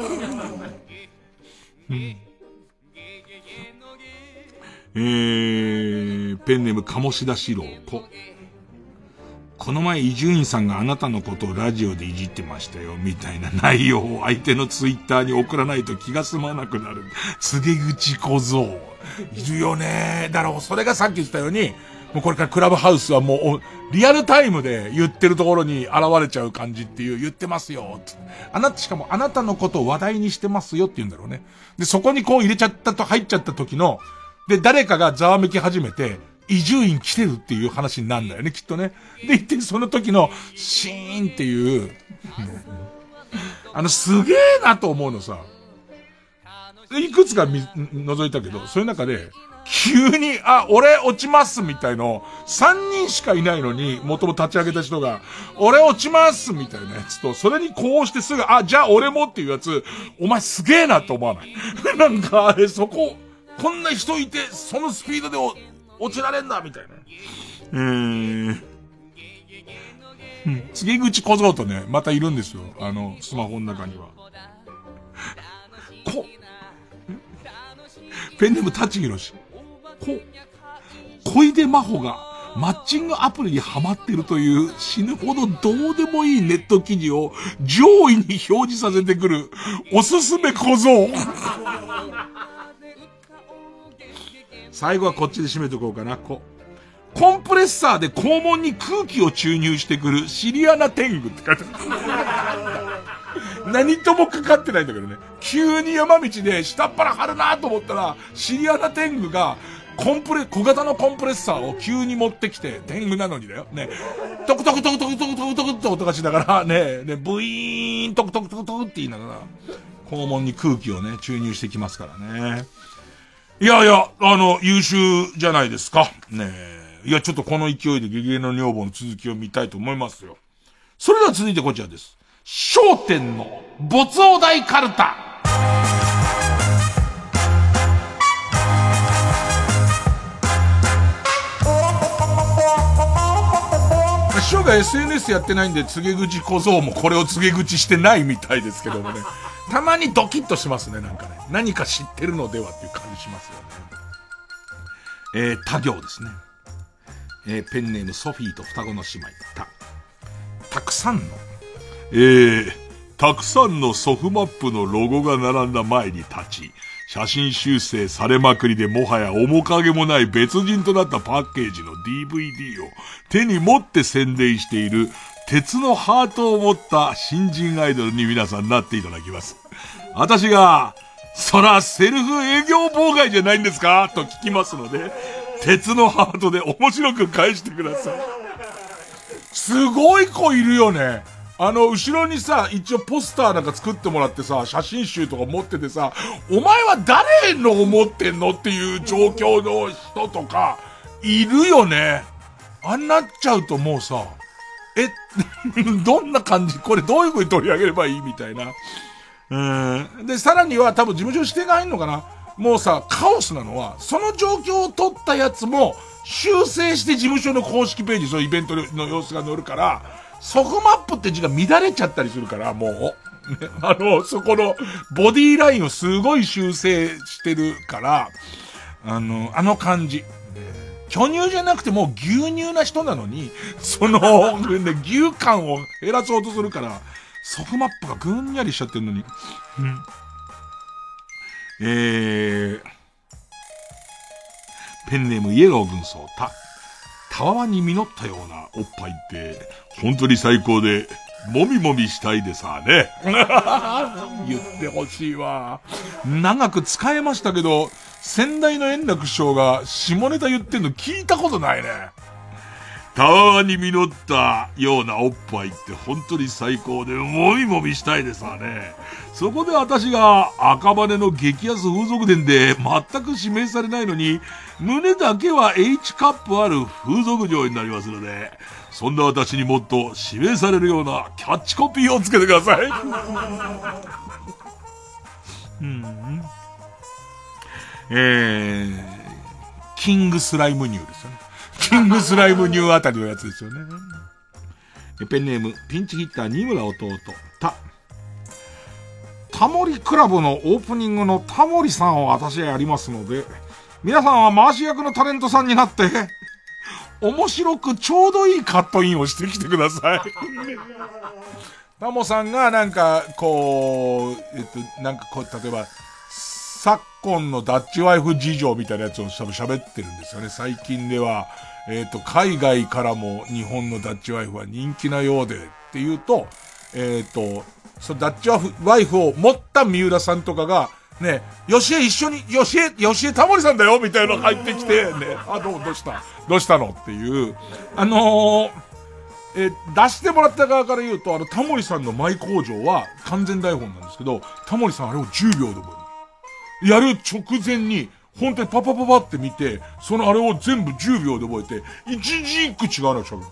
うん、えー、ペンネーム鴨志田四郎、子。この前伊集院さんがあなたのことをラジオでいじってましたよ、みたいな内容を相手のツイッターに送らないと気が済まなくなる。告げ口小僧。いるよねだからそれがさっき言ったように、もうこれからクラブハウスはもう、リアルタイムで言ってるところに現れちゃう感じっていう、言ってますよ。あなた、しかもあなたのことを話題にしてますよって言うんだろうね。で、そこにこう入れちゃったと入っちゃった時の、で、誰かがざわめき始めて、移住院来てるっていう話になるんだよね、きっとね。で、言って、その時の、シーンっていう、あの、すげえなと思うのさ。いくつか、覗いたけど、そういう中で、急に、あ、俺落ちますみたいの、3人しかいないのに、元々立ち上げた人が、俺落ちますみたいなやつと、それにこうしてすぐ、あ、じゃあ俺もっていうやつ、お前すげえなと思わない？なんかあれ、そこ、こんな人いて、そのスピードで落ちられんだみたいな。えー、うん。告口小僧とね、またいるんですよ。あの、スマホの中には。こ、ペンネームタチヒロシ。こ、小出真帆がマッチングアプリにハマってるという死ぬほどどうでもいいネット記事を上位に表示させてくるおすすめ小僧。最後はこっちで締めとこうかな。こ、コンプレッサーで肛門に空気を注入してくるシリアナ天狗って書いてある。何ともかかってないんだけどね。急に山道で下っ腹張るなと思ったら、シリアナ天狗が、コンプレ、小型のコンプレッサーを急に持ってきて、天狗なのにだよ。ね。トクトクトクトクトクトクトクって音がしながら、ね、ね、ブイーントクトクトクトクって言いながら、肛門に空気をね、注入してきますからね。いやいや、あの、優秀じゃないですか。ねえ。いや、ちょっとこの勢いでゲゲの女房の続きを見たいと思いますよ。それでは続いてこちらです。焦点の没王大カルタ。師匠が SNS やってないんで、告げ口小僧もこれを告げ口してないみたいですけどもね。たまにドキッとしますね、なんかね。何か知ってるのではっていう感じしますよね。えー、他行ですね。えー、ペンネームソフィーと双子の姉妹。た、たくさんの、えー、たくさんのソフマップのロゴが並んだ前に立ち、写真修正されまくりでもはや面影もない別人となったパッケージの DVD を手に持って宣伝している鉄のハートを持った新人アイドルに皆さんなっていただきます。私が、そらセルフ営業妨害じゃないんですか？と聞きますので、鉄のハートで面白く返してください。すごい子いるよね。あの、後ろにさ、一応ポスターなんか作ってもらってさ、写真集とか持っててさ、お前は誰のを持ってんのっていう状況の人とか、いるよね。あんなっちゃうともうさ、え、どんな感じ？これどういう風に取り上げればいいみたいな。うん。で、さらには多分事務所指定が入んのかなもうさ、カオスなのは、その状況を取ったやつも、修正して事務所の公式ページ、そのイベントの様子が載るから、ソフマップって字が乱れちゃったりするから、もう。あの、そこの、ボディラインをすごい修正してるから、あの、あの感じ。巨乳じゃなくてもう牛乳な人なのに、その、牛感を減らそうとするから、ソフマップがぐんやりしちゃってるのに。えー、ペンネームイエロー軍曹、た、たわわに実ったようなおっぱいって、本当に最高で、もみもみしたいでさね。言ってほしいわ。長く使えましたけど、先代の円楽師匠が下ネタ言ってんの聞いたことないね。たわわに実ったようなおっぱいって本当に最高で、もみもみしたいでさね。そこで私が赤羽の激安風俗店で全く指名されないのに、胸だけは H カップある風俗嬢になりますので、そんな私にもっと指名されるようなキャッチコピーをつけてください。うんえー、キングスライムニューですよね。キングスライムニューあたりのやつですよね。ペンネーム、ピンチヒッター、二村弟、た。タモリクラブのオープニングのタモリさんを私はやりますので、皆さんは回し役のタレントさんになって、面白くちょうどいいカットインをしてきてください。タモさんがなんか、こう、えっと、なんかこう、例えば、昨今のダッチワイフ事情みたいなやつを多分喋ってるんですよね。最近では、えっ、ー、と、海外からも日本のダッチワイフは人気なようでっていうと、えっ、ー、と、そのダッチワイフを持った三浦さんとかが、ね、よしえ一緒に、よしえ、よしえタモリさんだよみたいなの入ってきて、ね、あ、どう、どうした？どうしたのっていう、あのー、え出してもらった側から言うと、あの、タモリさんの舞工場は完全台本なんですけど、タモリさんあれを10秒で覚え。やる直前に、本当にパパパパって見て、そのあれを全部10秒で覚えて、一字一句違うの喋る。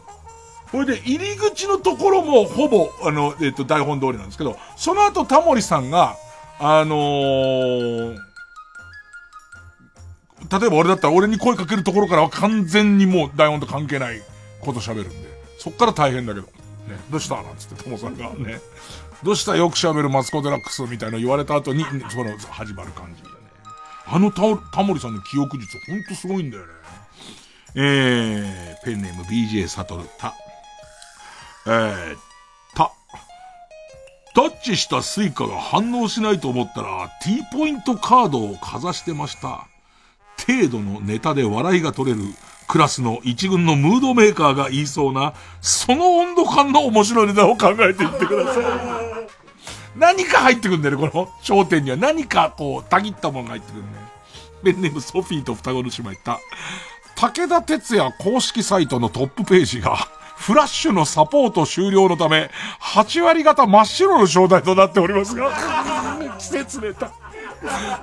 これで入り口のところもほぼ、あの、えっ、ー、と、台本通りなんですけど、その後タモリさんが、あのー、例えば俺だったら俺に声かけるところからは完全にもう台本と関係ないこと喋るんで、そっから大変だけど、ね、どうした？なんつってタモさんがね、どうした？よく喋るマツコ・デラックスみたいな言われた後に、その、始まる感じだね。あのタタモリさんの記憶術ほんとすごいんだよね。えー、ペンネーム BJ サトル、た。えー、た。タッチしたスイカが反応しないと思ったら T ポイントカードをかざしてました。程度のネタで笑いが取れるクラスの一軍のムードメーカーが言いそうな、その温度感の面白いネタを考えていってください。何か入ってくんだよね、この焦点には。何かこう、たぎったものが入ってくるね。ペンネームソフィーと双子の姉妹った。武田鉄矢公式サイトのトップページが、フラッシュのサポート終了のため、8割方真っ白の状態となっておりますが、季節ネタ。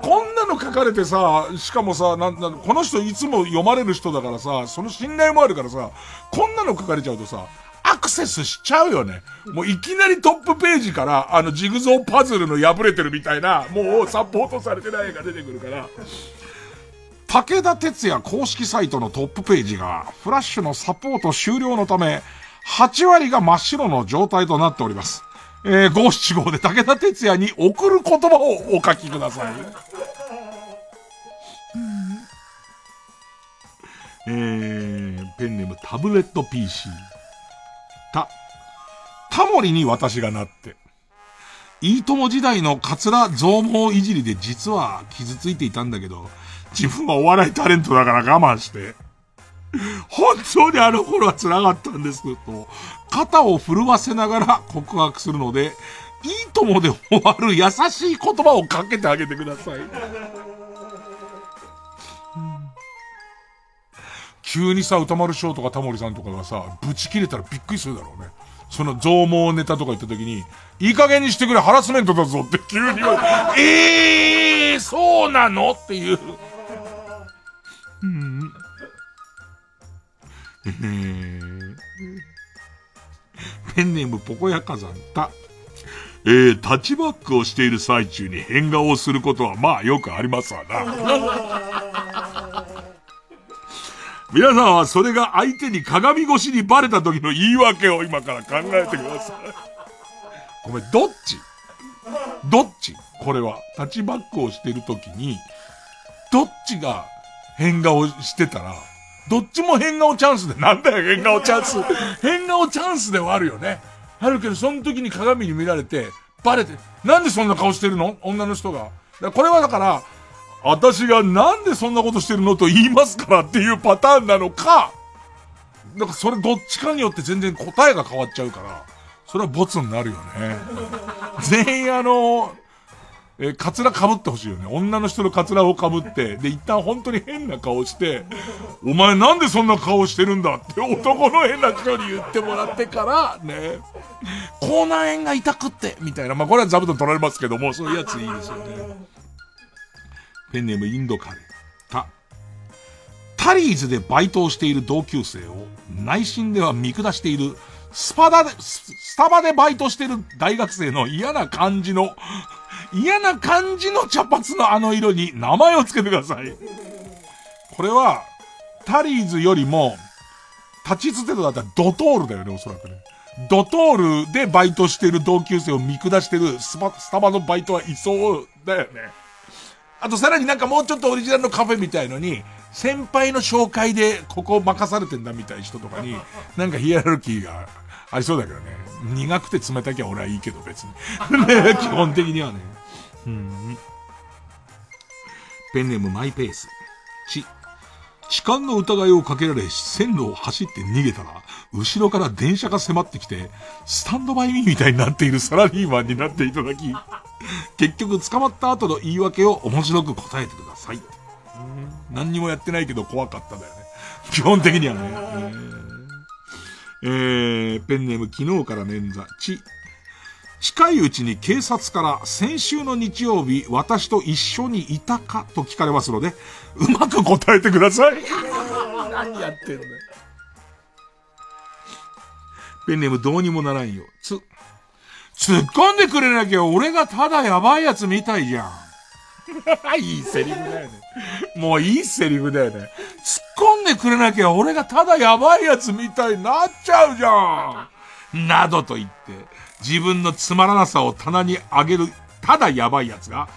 こんなの書かれてさ、しかもさ、なんなんこの人いつも読まれる人だからさ、その信頼もあるからさ、こんなの書かれちゃうとさ、アクセスしちゃうよね。もういきなりトップページから、あのジグゾーパズルの破れてるみたいな、もうサポートされてない絵が出てくるから。武田鉄矢公式サイトのトップページが、フラッシュのサポート終了のため、8割が真っ白の状態となっております。えー、五七五で武田鉄矢に送る言葉をお書きください。えー、ペンネームタブレット PC。た、タモリに私がなって。いいとも時代のカツラ増毛いじりで実は傷ついていたんだけど、自分はお笑いタレントだから我慢して、本当にあの頃は辛かったんですと、肩を震わせながら告白するので、いいともで終わる優しい言葉をかけてあげてください。急にさ、歌丸師匠とかタモリさんとかがさ、ブチ切れたらびっくりするだろうね。その増毛ネタとか言った時に、いい加減にしてくれ、ハラスメントだぞって急に言われて、えー、そうなの？っていう。うん。えーペンネームポコヤ火山た。えー、タッチバックをしている最中に変顔をすることはまあよくありますわな。皆さんはそれが相手に鏡越しにバレた時の言い訳を今から考えてください。ごめん、どっち？どっち？これは、タッチバックをしてる時に、どっちが変顔してたら、どっちも変顔チャンスで、なんだよ変顔チャンス。変顔チャンスではあるよね。あるけど、その時に鏡に見られて、バレて、なんでそんな顔してるの？女の人が。これはだから、私がなんでそんなことしてるのと言いますからっていうパターンなのか、なんかそれどっちかによって全然答えが変わっちゃうから、それはボツになるよね。全員あの、え、カツラ被ってほしいよね。女の人のカツラを被って、で、一旦本当に変な顔して、お前なんでそんな顔してるんだって男の変な人に言ってもらってから、ね、口内炎が痛くって、みたいな。まあ、これは座布団取られますけども、そういうやついいですよね。ペンネームインドカレー。た。タリーズでバイトをしている同級生を内心では見下しているスパダで、スタバでバイトしてる大学生の嫌な感じの、嫌な感じの茶髪のあの色に名前をつけてください。これは、タリーズよりも、立ちつてとだったらドトールだよね、おそらくね。ドトールでバイトしてる同級生を見下してるスパ、スタバのバイトはいそうだよね。あとさらになんかもうちょっとオリジナルのカフェみたいのに、先輩の紹介でここ任されてんだみたいな人とかに、なんかヒエラルキーがありそうだけどね。苦くて冷たきゃ俺はいいけど別に。基本的にはね。うん。ペンネームマイペース。ち。痴漢の疑いをかけられ線路を走って逃げたら、後ろから電車が迫ってきて、スタンドバイミーみたいになっているサラリーマンになっていただき、結局捕まった後の言い訳を面白く答えてください。何にもやってないけど怖かっただよね。基本的にはね。えー、ペンネーム昨日から捻挫。ち。近いうちに警察から先週の日曜日私と一緒にいたかと聞かれますので、うまく答えてください。何やってんだよ。ペンネームどうにもならんよ。つ、突っ込んでくれなきゃ俺がただやばいやつみたいじゃん。いいセリフだよね。もういいセリフだよね。突っ込んでくれなきゃ俺がただやばいやつみたいになっちゃうじゃん。などと言って、自分のつまらなさを棚に上げる、ただやばいやつが、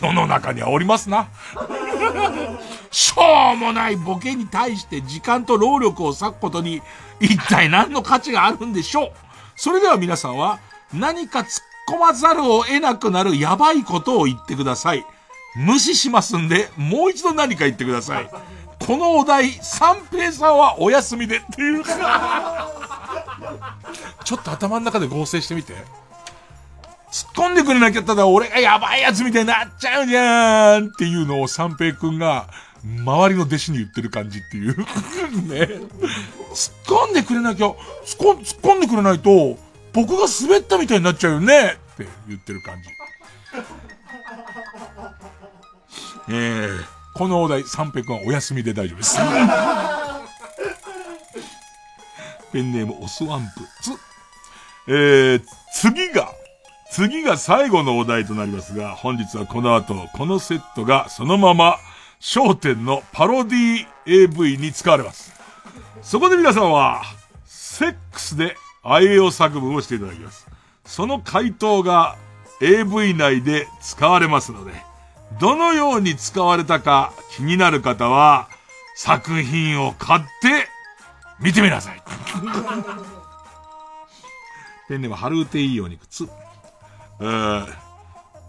世の中にはおりますな。しょうもないボケに対して時間と労力を割くことに、一体何の価値があるんでしょう。それでは皆さんは、何か突っ込まざるを得なくなるやばいことを言ってください。無視しますんで、もう一度何か言ってください。このお題、三平さんはお休みでっていうか。ちょっと頭の中で合成してみて。突っ込んでくれなきゃただ俺がやばいやつみたいになっちゃうじゃーんっていうのを三平くんが、周りの弟子に言ってる感じっていう。ね。突っ込んでくれなきゃ、突っ込ん突っ込んでくれないと、僕が滑ったみたいになっちゃうよねって言ってる感じ。えー、このお題、三平くんはお休みで大丈夫です。ペンネームオスワンプ。つ、えー、次が、次が最後のお題となりますが、本日はこの後、このセットがそのまま、焦点のパロディ AV に使われます。そこで皆さんは、セックスであえを作文をしていただきます。その回答が AV 内で使われますので、どのように使われたか気になる方は、作品を買って見てみなさい。ペンネーム、春うていいお肉つ。うん。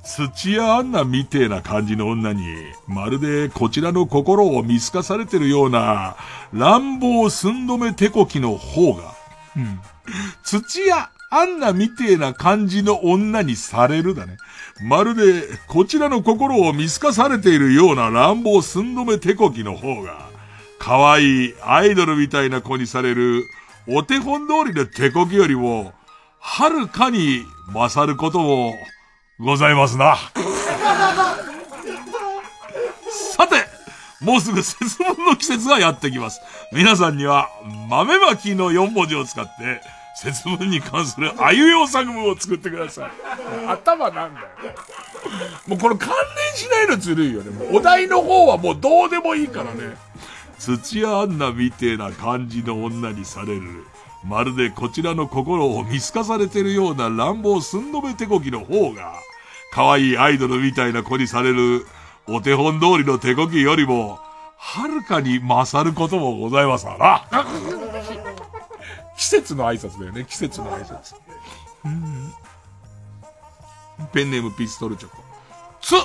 土屋アンナみてえな感じの女に、まるでこちらの心を見透かされてるような、乱暴寸止め手こきの方が、うん。土屋アンナみてえな感じの女にされるだね。まるで、こちらの心を見透かされているような乱暴寸止め手こきの方が、可愛いアイドルみたいな子にされる、お手本通りの手こきよりも、はるかに勝ることもございますな。さて、もうすぐ節分の季節がやってきます。皆さんには豆まきの4文字を使って、節分に関するあいうえお作文を作ってください。頭なんだよ。もうこれ関連しないのずるいよね。もうお題の方はもうどうでもいいからね。土屋アンナみてえな感じの女にされる。まるでこちらの心を見透かされてるような乱暴寸止め手こきの方が、可愛いアイドルみたいな子にされるお手本通りの手こきよりも、はるかに勝ることもございますわな。季節の挨拶だよね、季節の挨拶。うんペンネームピストルチョコ。つ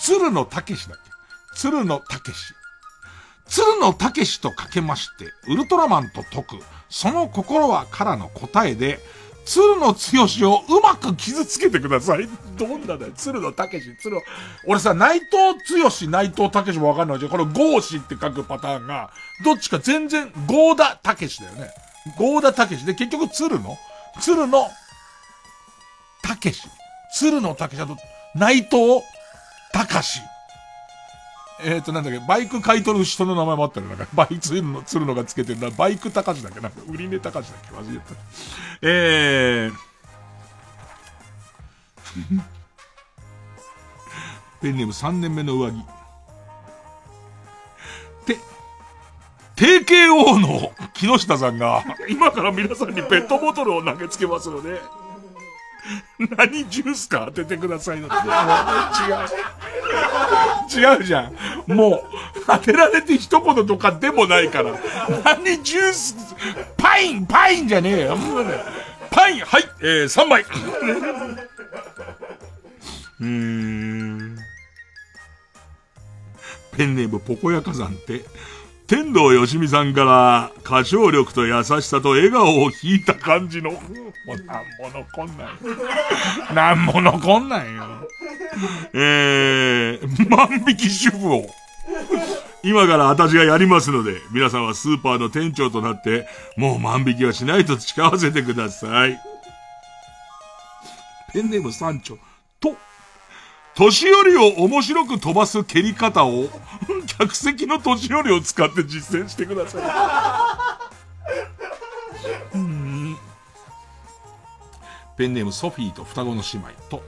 鶴野武史だっけ？鶴野武史。鶴野武史とかけまして、ウルトラマンと解く、その心はからの答えで、鶴野剛をうまく傷つけてください。どんなだよ。鶴野武史、鶴野。俺さ、内藤剛、内藤武史もわかんないじゃん。このゴーシって書くパターンが、どっちか全然、ゴーダ武史だよね。ゴーダ武史で、結局鶴野鶴野武史。鶴野武史だと、内藤隆えっ、ー、と、なんだっけ、バイク買い取る人の名前もあったよ。なんか、バイツの、鶴野がつけてるな。バイク高しだっけなんか、売り値高しだっけ？忘れた。えー、ペンネーム3年目の上着。て、TKO の木下さんが、今から皆さんにペットボトルを投げつけますので、何ジュースか当ててくださいのって。違う。違うじゃん。もう、当てられて一言とかでもないから。何ジュース、パイン、パインじゃねえよ。パイン、はい、えー、3枚。うーん。ペンネームポコヤ火山って、天童よしみさんから歌唱力と優しさと笑顔を引いた感じの、もうなんも残んない。なんも残んないよ。えー、万引き主婦を、今から私がやりますので、皆さんはスーパーの店長となって、もう万引きはしないと誓わせてください。ペンネーム山頂。と、年寄りを面白く飛ばす蹴り方を、客席の年寄りを使って実践してください。うんペンネームソフィーと双子の姉妹と、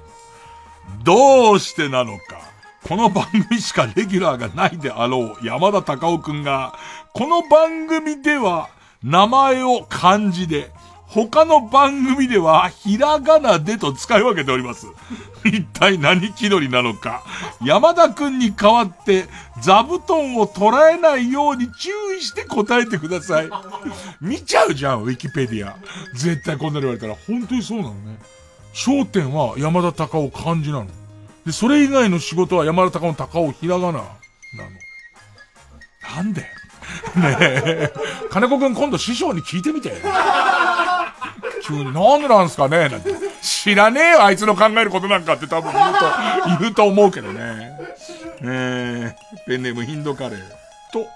どうしてなのか、この番組しかレギュラーがないであろう山田隆夫くんが、この番組では名前を漢字で、他の番組ではひらがなでと使い分けております。一体何気取りなのか。山田くんに代わって座布団を捉えないように注意して答えてください。見ちゃうじゃん、ウィキペディア。絶対こんなに言われたら本当にそうなのね。焦点は山田隆夫漢字なの。で、それ以外の仕事は山田隆夫の隆夫ひらがななの。なんで？ねえ、金子くん今度師匠に聞いてみて。急に、なんでなんすかねなんて。知らねえよ、あいつの考えることなんかって多分言うと、言うと思うけどね。えー、ペンネームヒンドカレー。と、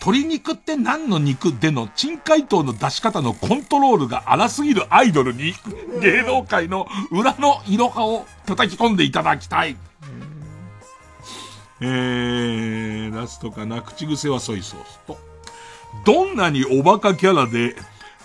鶏肉って何の肉での珍回答の出し方のコントロールが荒すぎるアイドルに、芸能界の裏のいろはを叩き込んでいただきたい。えー、ラストかな、口癖はソイソースと。どんなにおバカキャラで、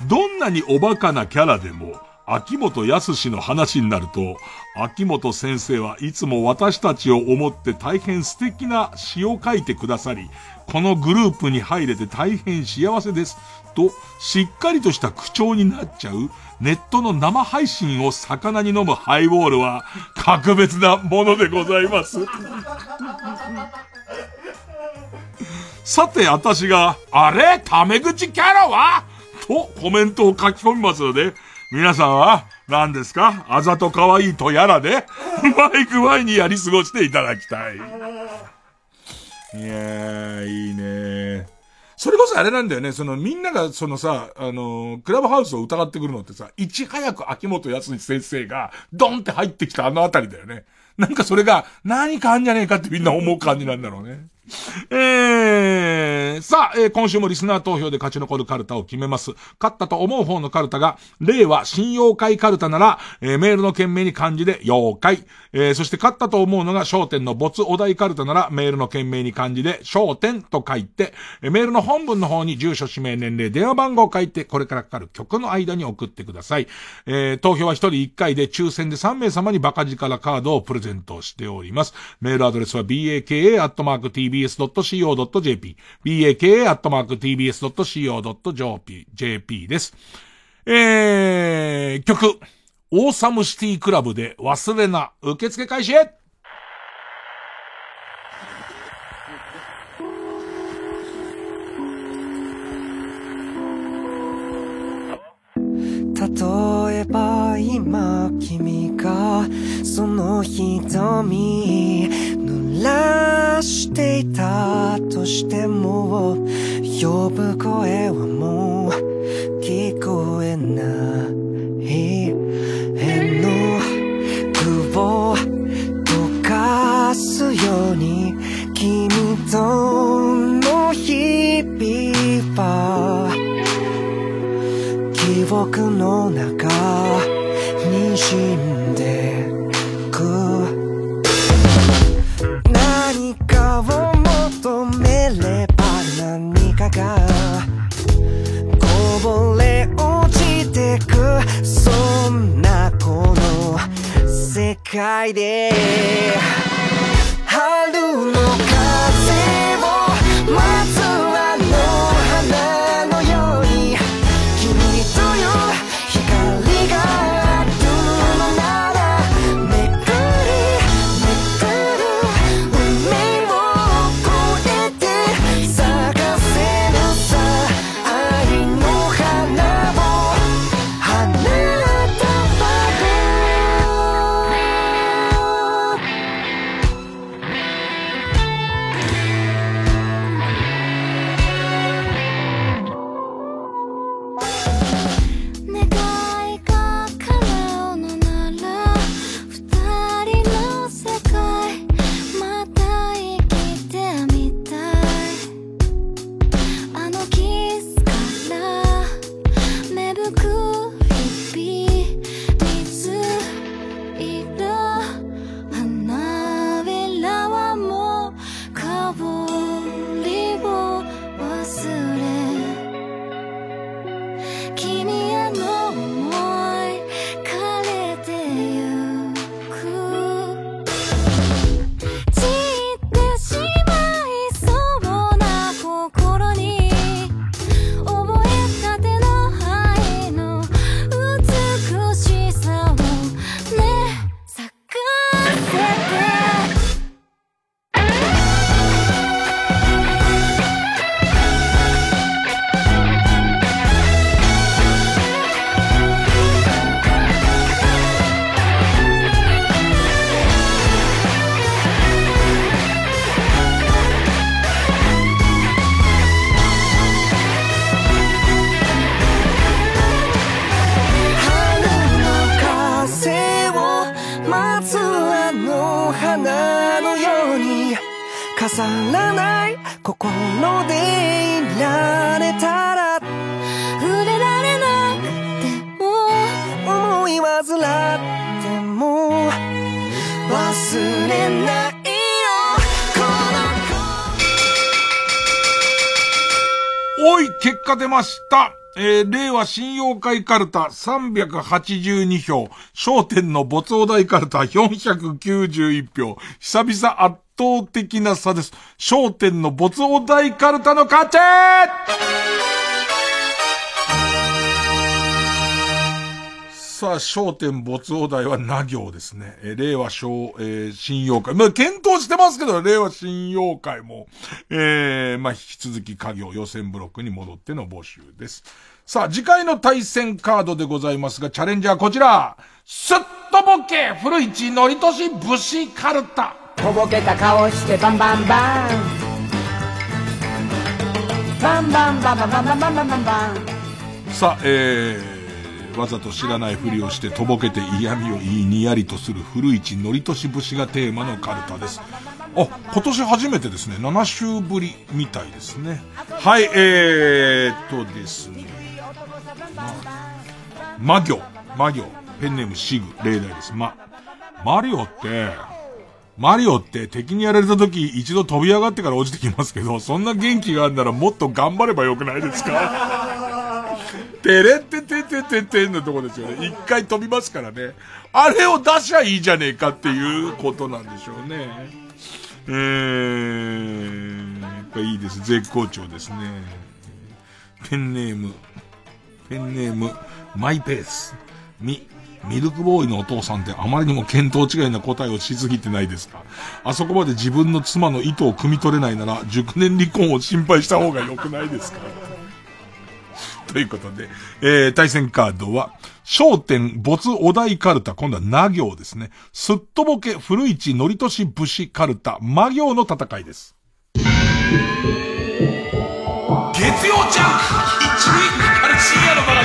どんなにおバカなキャラでも、秋元康の話になると、秋元先生はいつも私たちを思って大変素敵な詩を書いてくださり、このグループに入れて大変幸せです。と、しっかりとした口調になっちゃう、ネットの生配信を魚に飲むハイボールは、格別なものでございます。さて、私が、あれ？タメ口キャラは？とコメントを書き込みますので、皆さんは何ですか？あざと可愛いとやらで、うまい具合にやり過ごしていただきたい。いやー、いいねそれこそあれなんだよね、そのみんながそのさ、あの、クラブハウスを疑ってくるのってさ、いち早く秋元康先生がドンって入ってきたあのあたりだよね。なんかそれが何かあんじゃねえかってみんな思う感じなんだろうね。えー、さあ、えー、今週もリスナー投票で勝ち残るカルタを決めます。勝ったと思う方のカルタが、令和新妖怪カルタなら、えー、メールの件名に漢字で妖怪。えー、そして勝ったと思うのが焦点の没お題カルタなら、メールの件名に漢字で焦点と書いて、えー、メールの本文の方に住所、氏名、年齢、電話番号を書いて、これからかかる曲の間に送ってください。えー、投票は1人1回で抽選で3名様にバカ力カードをプレゼントしております。メールアドレスは baka.tv baka.tbs.co.jp baka.tbs.co.jp です。えー、曲。オーサムシティクラブで忘れな、受付開始へ例えば今君がその瞳らしていたとしても呼ぶ声はもう聞こえない。への具を溶かすように君との日々は記憶の中にじん界で。春のえー、令和新妖怪カルタ382票、焦点の没お題カルタ491票、久々圧倒的な差です。焦点の没お題カルタの勝ちさあ、焦点没お題はな行ですね。え令和小、えー新妖怪。まあ、検討してますけど、令和新妖怪も、えーまあ、引き続き家業予選ブロックに戻っての募集です。さあ、次回の対戦カードでございますが、チャレンジャーこちら。すっとぼけ古市のりとし武士カルタ。とぼけた顔してバンバンバン。バンバンバンバンバンバンバンバンバン。さあ、えー、わざと知らないふりをしてとぼけて嫌味を言いにやりとする古市のりとし武がテーマのカルタです。あ、今年初めてですね、7週ぶりみたいですね。はい、えー、っとですね。魔マ、魔ョ、ペンネームシグ、例題です。ま、マリオって、マリオって敵にやられた時一度飛び上がってから落ちてきますけど、そんな元気があるならもっと頑張ればよくないですか？てれってててててんのとこですよね。一回飛びますからね。あれを出しゃいいじゃねえかっていうことなんでしょうね。えー、やっぱいいです。絶好調ですね。ペンネーム、ペンネーム、マイペース。み、ミルクボーイのお父さんってあまりにも見当違いな答えをしすぎてないですか？あそこまで自分の妻の意図を汲み取れないなら、熟年離婚を心配した方が良くないですか？ということで、えー、対戦カードは、焦点、没お題カルタ、今度はな行ですね。すっとぼけ、古市、のりとし、武士、カルタ、魔行の戦いです。月曜ジャンク一 See had a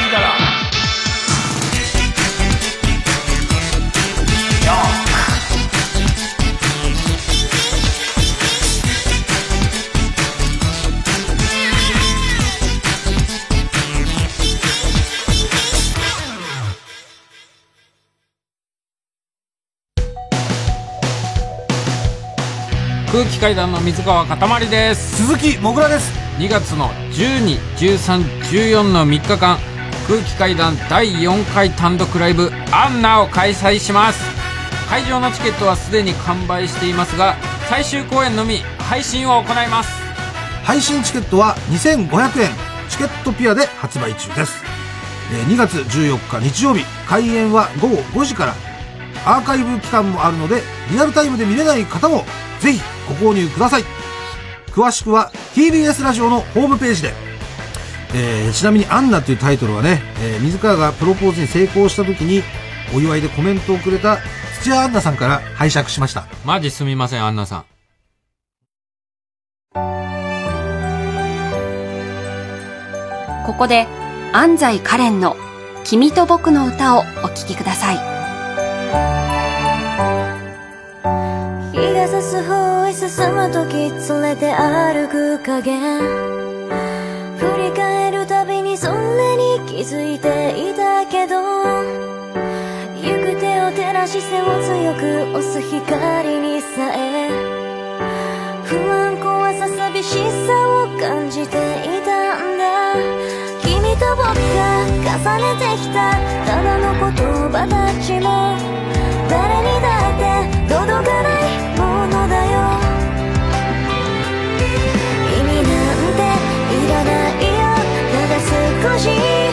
空気階段の水川かたまりです。鈴木もぐらです。2月の121314の3日間空気階段第4回単独ライブ「アンナ」を開催します。会場のチケットはすでに完売していますが最終公演のみ配信を行います。配信チケットは2500円。チケットピアで発売中です。2月14日日曜日開演は午後5時から。アーカイブ期間もあるのでリアルタイムで見れない方もぜひご購入ください。詳しくは TBS ラジオのホームページで、えー、ちなみに「アンナ」というタイトルはね、えー、自らがプロポーズに成功した時にお祝いでコメントをくれた土屋アンナさんから拝借しました。マジすみませんアンナさん。ここで安西カレンの「君と僕の歌」をお聴きください。す方へ進む時連れて歩く影。振り返るたびにそんなに気づいていたけど。行く手を照らし背を強く押す光にさえ。不安怖さ寂しさを感じていたんだ。君と僕が重ねてきたただの言葉たちも。誰にだって届かない心。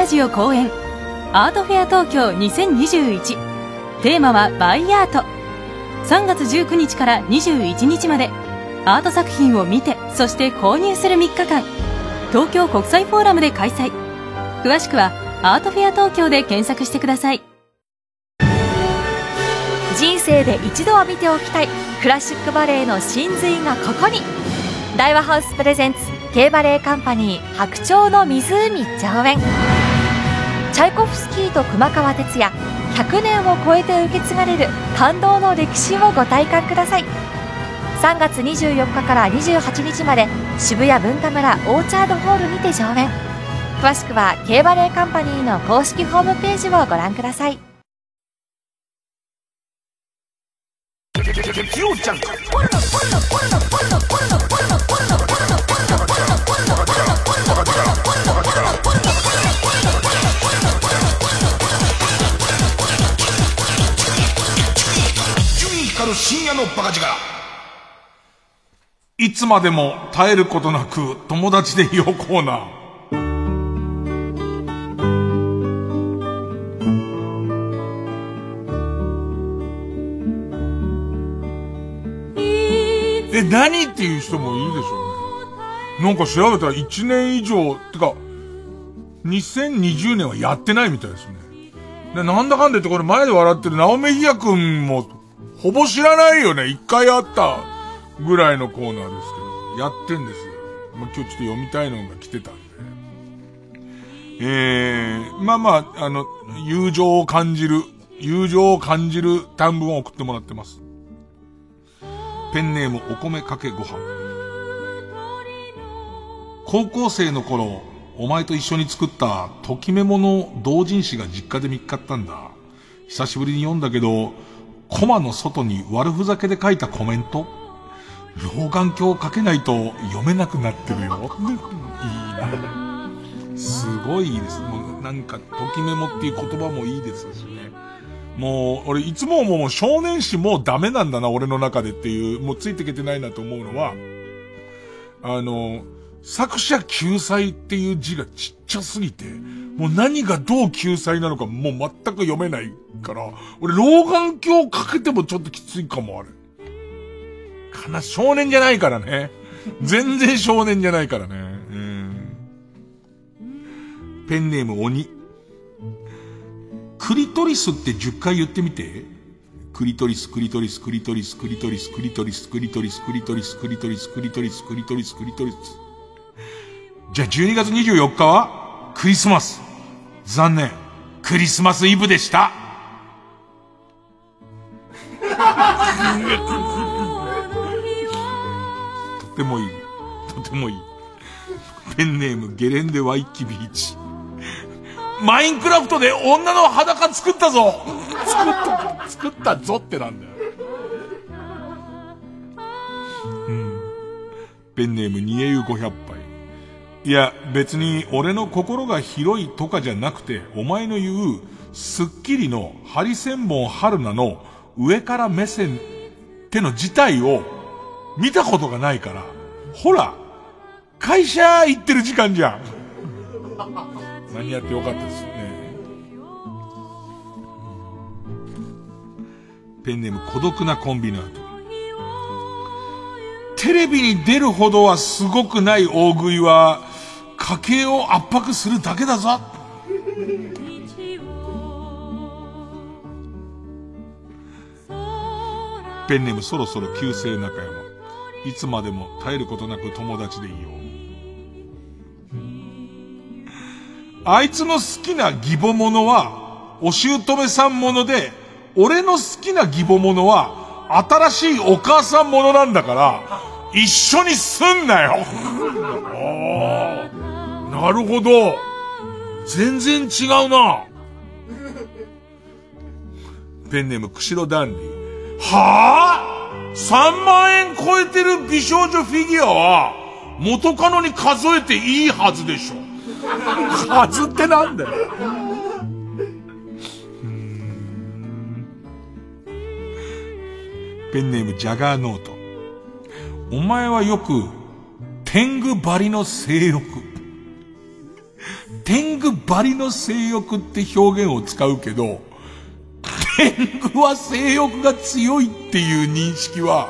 ラジオ公演アートフェア東京2021テーマはバイアート。3月19日から21日までアート作品を見てそして購入する3日間。東京国際フォーラムで開催。詳しくはアートフェア東京で検索してください。人生で一度は見ておきたいクラシックバレエの真髄がここに。大和ハウスプレゼンツ K バレエカンパニー白鳥の湖上演。ャイコフスキーと熊川哲也100年を超えて受け継がれる感動の歴史をご体感ください。3月24日から28日まで渋谷文化村オーチャードホールにて上演。詳しくは K バレーカンパニーの公式ホームページをご覧ください。いつまでも耐えることなく友達でいようコーナー。え、何っていう人もいいでしょうね。なんか調べたら1年以上、てか、2020年はやってないみたいですね。で、なんだかんだ言ってこれ前で笑ってるナオメヒヤくんも、ほぼ知らないよね。一回あったぐらいのコーナーですけど、やってんですよ。まあ、今日ちょっと読みたいのが来てたんで。えー、まあまあ、あの、友情を感じる、友情を感じる短文を送ってもらってます。ペンネームお米かけご飯。高校生の頃、お前と一緒に作ったときメモの同人誌が実家で見っかったんだ。久しぶりに読んだけど、コマの外に悪ふざけで書いたコメント老眼鏡をかけないと読めなくなってるよ。いいな。すごいいいです。もうなんか、ときメモっていう言葉もいいですしね。もう、俺いつももう少年誌もうダメなんだな、俺の中でっていう、もうついていけてないなと思うのは、あの、作者救済っていう字がちっちゃすぎて、もう何がどう救済なのかもう全く読めないから、俺老眼鏡をかけてもちょっときついかもある。かな、少年じゃない。からね。全然少年じゃない。からね。うん。ペンネーム鬼。クリトリスって10回言ってみて。クリトリス、クリトリス、クリトリス、クリトリス、クリトリス、クリトリス、クリトリス、クリトリス、クリトリス、クリトリス、クリトリス。じゃあ12月24日はクリスマス。残念。クリスマスイブでした。とてもいい。とてもいい。ペンネームゲレンデワイキビーチ。マインクラフトで女の裸作ったぞ作った、作ったぞってなんだよ。ペンネームニエユ500杯。いや、別に俺の心が広いとかじゃなくて、お前の言う、スッキリのハリセンボン春菜の上から目線っての自体を見たことがないから、ほら、会社行ってる時間じゃん。何やってよかったですね。ペンネーム孤独なコンビナート。テレビに出るほどはすごくない大食いは、家計を圧迫するだけだぞ。ペンネームそろそろ旧姓中山。いつまでも耐えることなく友達でいいよ。あいつの好きな義母者は、お姑さんもので、俺の好きな義母者は、新しいお母さんものなんだから、一緒にすんなよ なるほど。全然違うな。ペンネーム、釧路ダンディ。はぁ、あ、?3 万円超えてる美少女フィギュアは、元カノに数えていいはずでしょ。数ってなんだよ。ペンネーム、ジャガーノート。お前はよく、天狗張りの性欲。天狗張りの性欲って表現を使うけど、天狗は性欲が強いっていう認識は、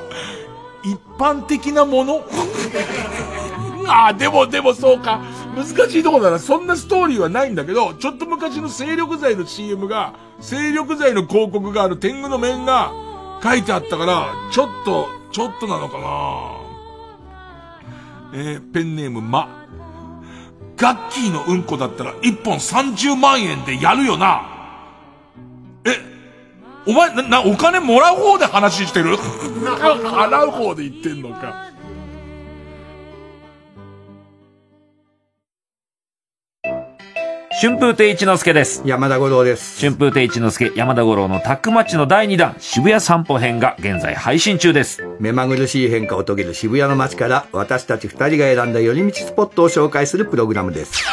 一般的なもの？ああ、でもでもそうか。難しいところだな。そんなストーリーはないんだけど、ちょっと昔の精力剤の CM が、精力剤の広告がある天狗の面が書いてあったから、ちょっと、ちょっとなのかなえー、ペンネームま。ガッキーのうんこだったら1本30万円でやるよな。え、お前、な、な、お金もらう方で話してる？払う方で言ってんのか。春風亭一之輔です。山田五郎です。春風亭一之輔、山田五郎のタックマッチの第2弾、渋谷散歩編が現在配信中です。目まぐるしい変化を遂げる渋谷の街から私たち二人が選んだ寄り道スポットを紹介するプログラムです。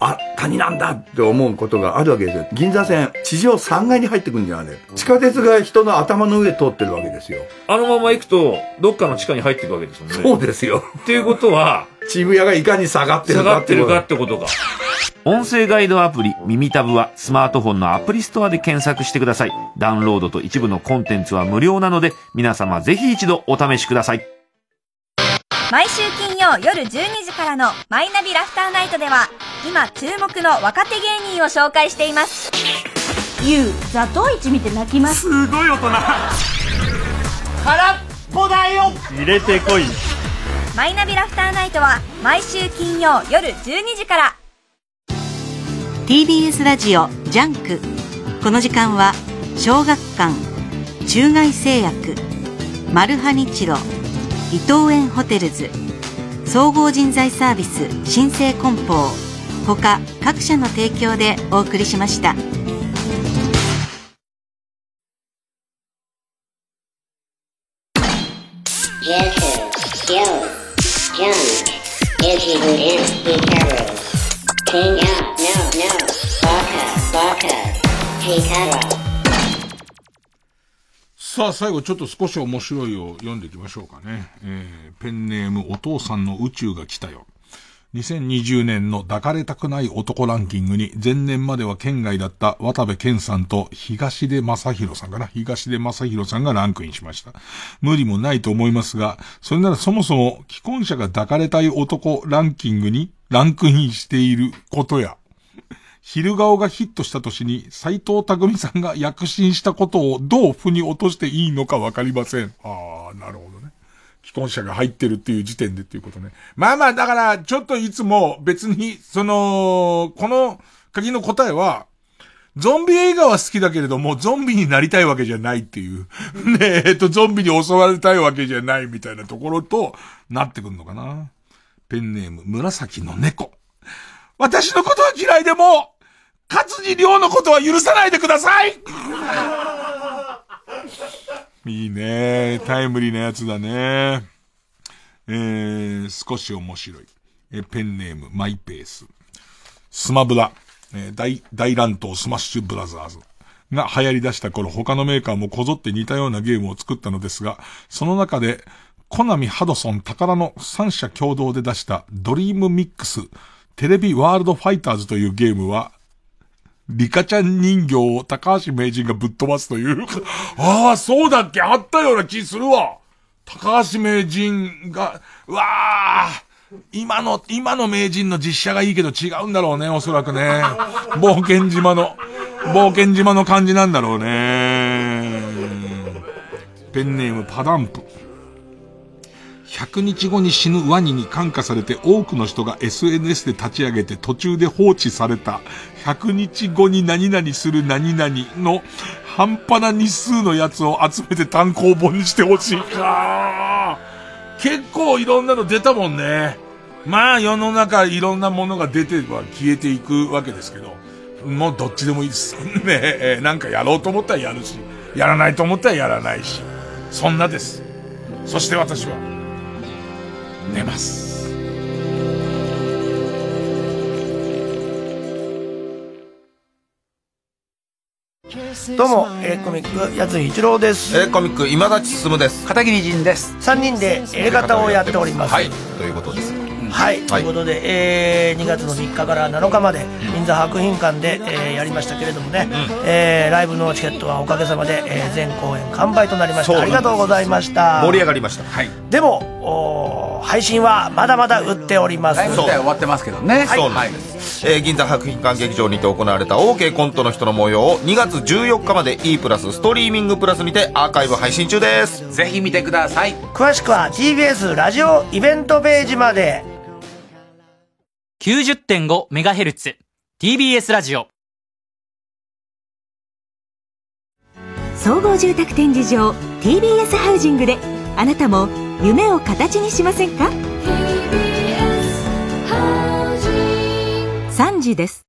あ、谷なんだって思うことがあるわけですよ。銀座線、地上3階に入ってくるんじゃない地下鉄が人の頭の上通ってるわけですよ。あのまま行くと、どっかの地下に入っていくわけですもんね。そうですよ。っていうことは、渋谷がいかに下がってる下かがってるかってことか。音声ガイドアプリ、耳タブはスマートフォンのアプリストアで検索してください。ダウンロードと一部のコンテンツは無料なので、皆様ぜひ一度お試しください。毎週金曜夜12時からのマイナビラフターナイトでは今注目の若手芸人を紹介していますゆうザトウイチ見て泣きますすごい大人空っぽだよ入れてこいマイナビラフターナイトは毎週金曜夜12時から TBS ラジオジャンクこの時間は小学館中外製薬マルハニチロ伊藤園ホテルズ総合人材サービス新生梱包他各社の提供でお送りしました。Skill, さあ最後ちょっと少し面白いを読んでいきましょうかね。えー、ペンネームお父さんの宇宙が来たよ。2020年の抱かれたくない男ランキングに前年までは県外だった渡部健さんと東出正宏さんかな東出正宏さんがランクインしました。無理もないと思いますが、それならそもそも既婚者が抱かれたい男ランキングにランクインしていることや、昼顔がヒットした年に斎藤匠さんが躍進したことをどう腑に落としていいのかわかりません。ああ、なるほど。既婚者が入ってるっていう時点でっていうことね。まあまあ、だから、ちょっといつも別に、その、この鍵の答えは、ゾンビ映画は好きだけれども、ゾンビになりたいわけじゃないっていう。ねええっと、ゾンビに襲われたいわけじゃないみたいなところと、なってくんのかな。ペンネーム、紫の猫。私のことは嫌いでも、勝地涼のことは許さないでくださいいいねタイムリーなやつだね。えー、少し面白い。え、ペンネーム、マイペース。スマブラ。えー大、大乱闘スマッシュブラザーズ。が流行り出した頃、他のメーカーもこぞって似たようなゲームを作ったのですが、その中で、コナミ、ハドソン、宝の3社共同で出したドリームミックス、テレビワールドファイターズというゲームは、リカちゃん人形を高橋名人がぶっ飛ばすという。ああ、そうだっけあったような気するわ。高橋名人が、うわあ、今の、今の名人の実写がいいけど違うんだろうね、おそらくね。冒険島の、冒険島の感じなんだろうね。ペンネームパダンプ。100日後に死ぬワニに感化されて多くの人が SNS で立ち上げて途中で放置された100日後に何々する何々の半端な日数のやつを集めて単行本にしてほしいか。結構いろんなの出たもんね。まあ世の中いろんなものが出ては消えていくわけですけど、もうどっちでもいいです。ね え、なんかやろうと思ったらやるし、やらないと思ったらやらないし、そんなです。そして私は、寝ます。どうも、えーコミック、やつい一郎です。えーコミック、今立進です。片桐仁です。3人で映画方をやっております。はい、ということです。はい、ということで、えー2月の3日から7日まで、銀座博品館で、えーやりましたけれどもね、えーライブのチケットはおかげさまで、えー全公演完売となりました。ありがとうございました。盛り上がりました。はい。でも、おー配信はまだまだ売っております。ライブ自体は終わってますけどねそうなんです。えー銀座博品館劇場にて行われた OK コントの人の模様を2月14日まで E プラスストリーミングプラスにてアーカイブ配信中です。ぜひ見てください。詳しくは TBS ラジオイベントページまで。90.5MHz TBS ラジオ。総合住宅展示場 TBS ハウジングであなたも夢を形にしませんか？3時です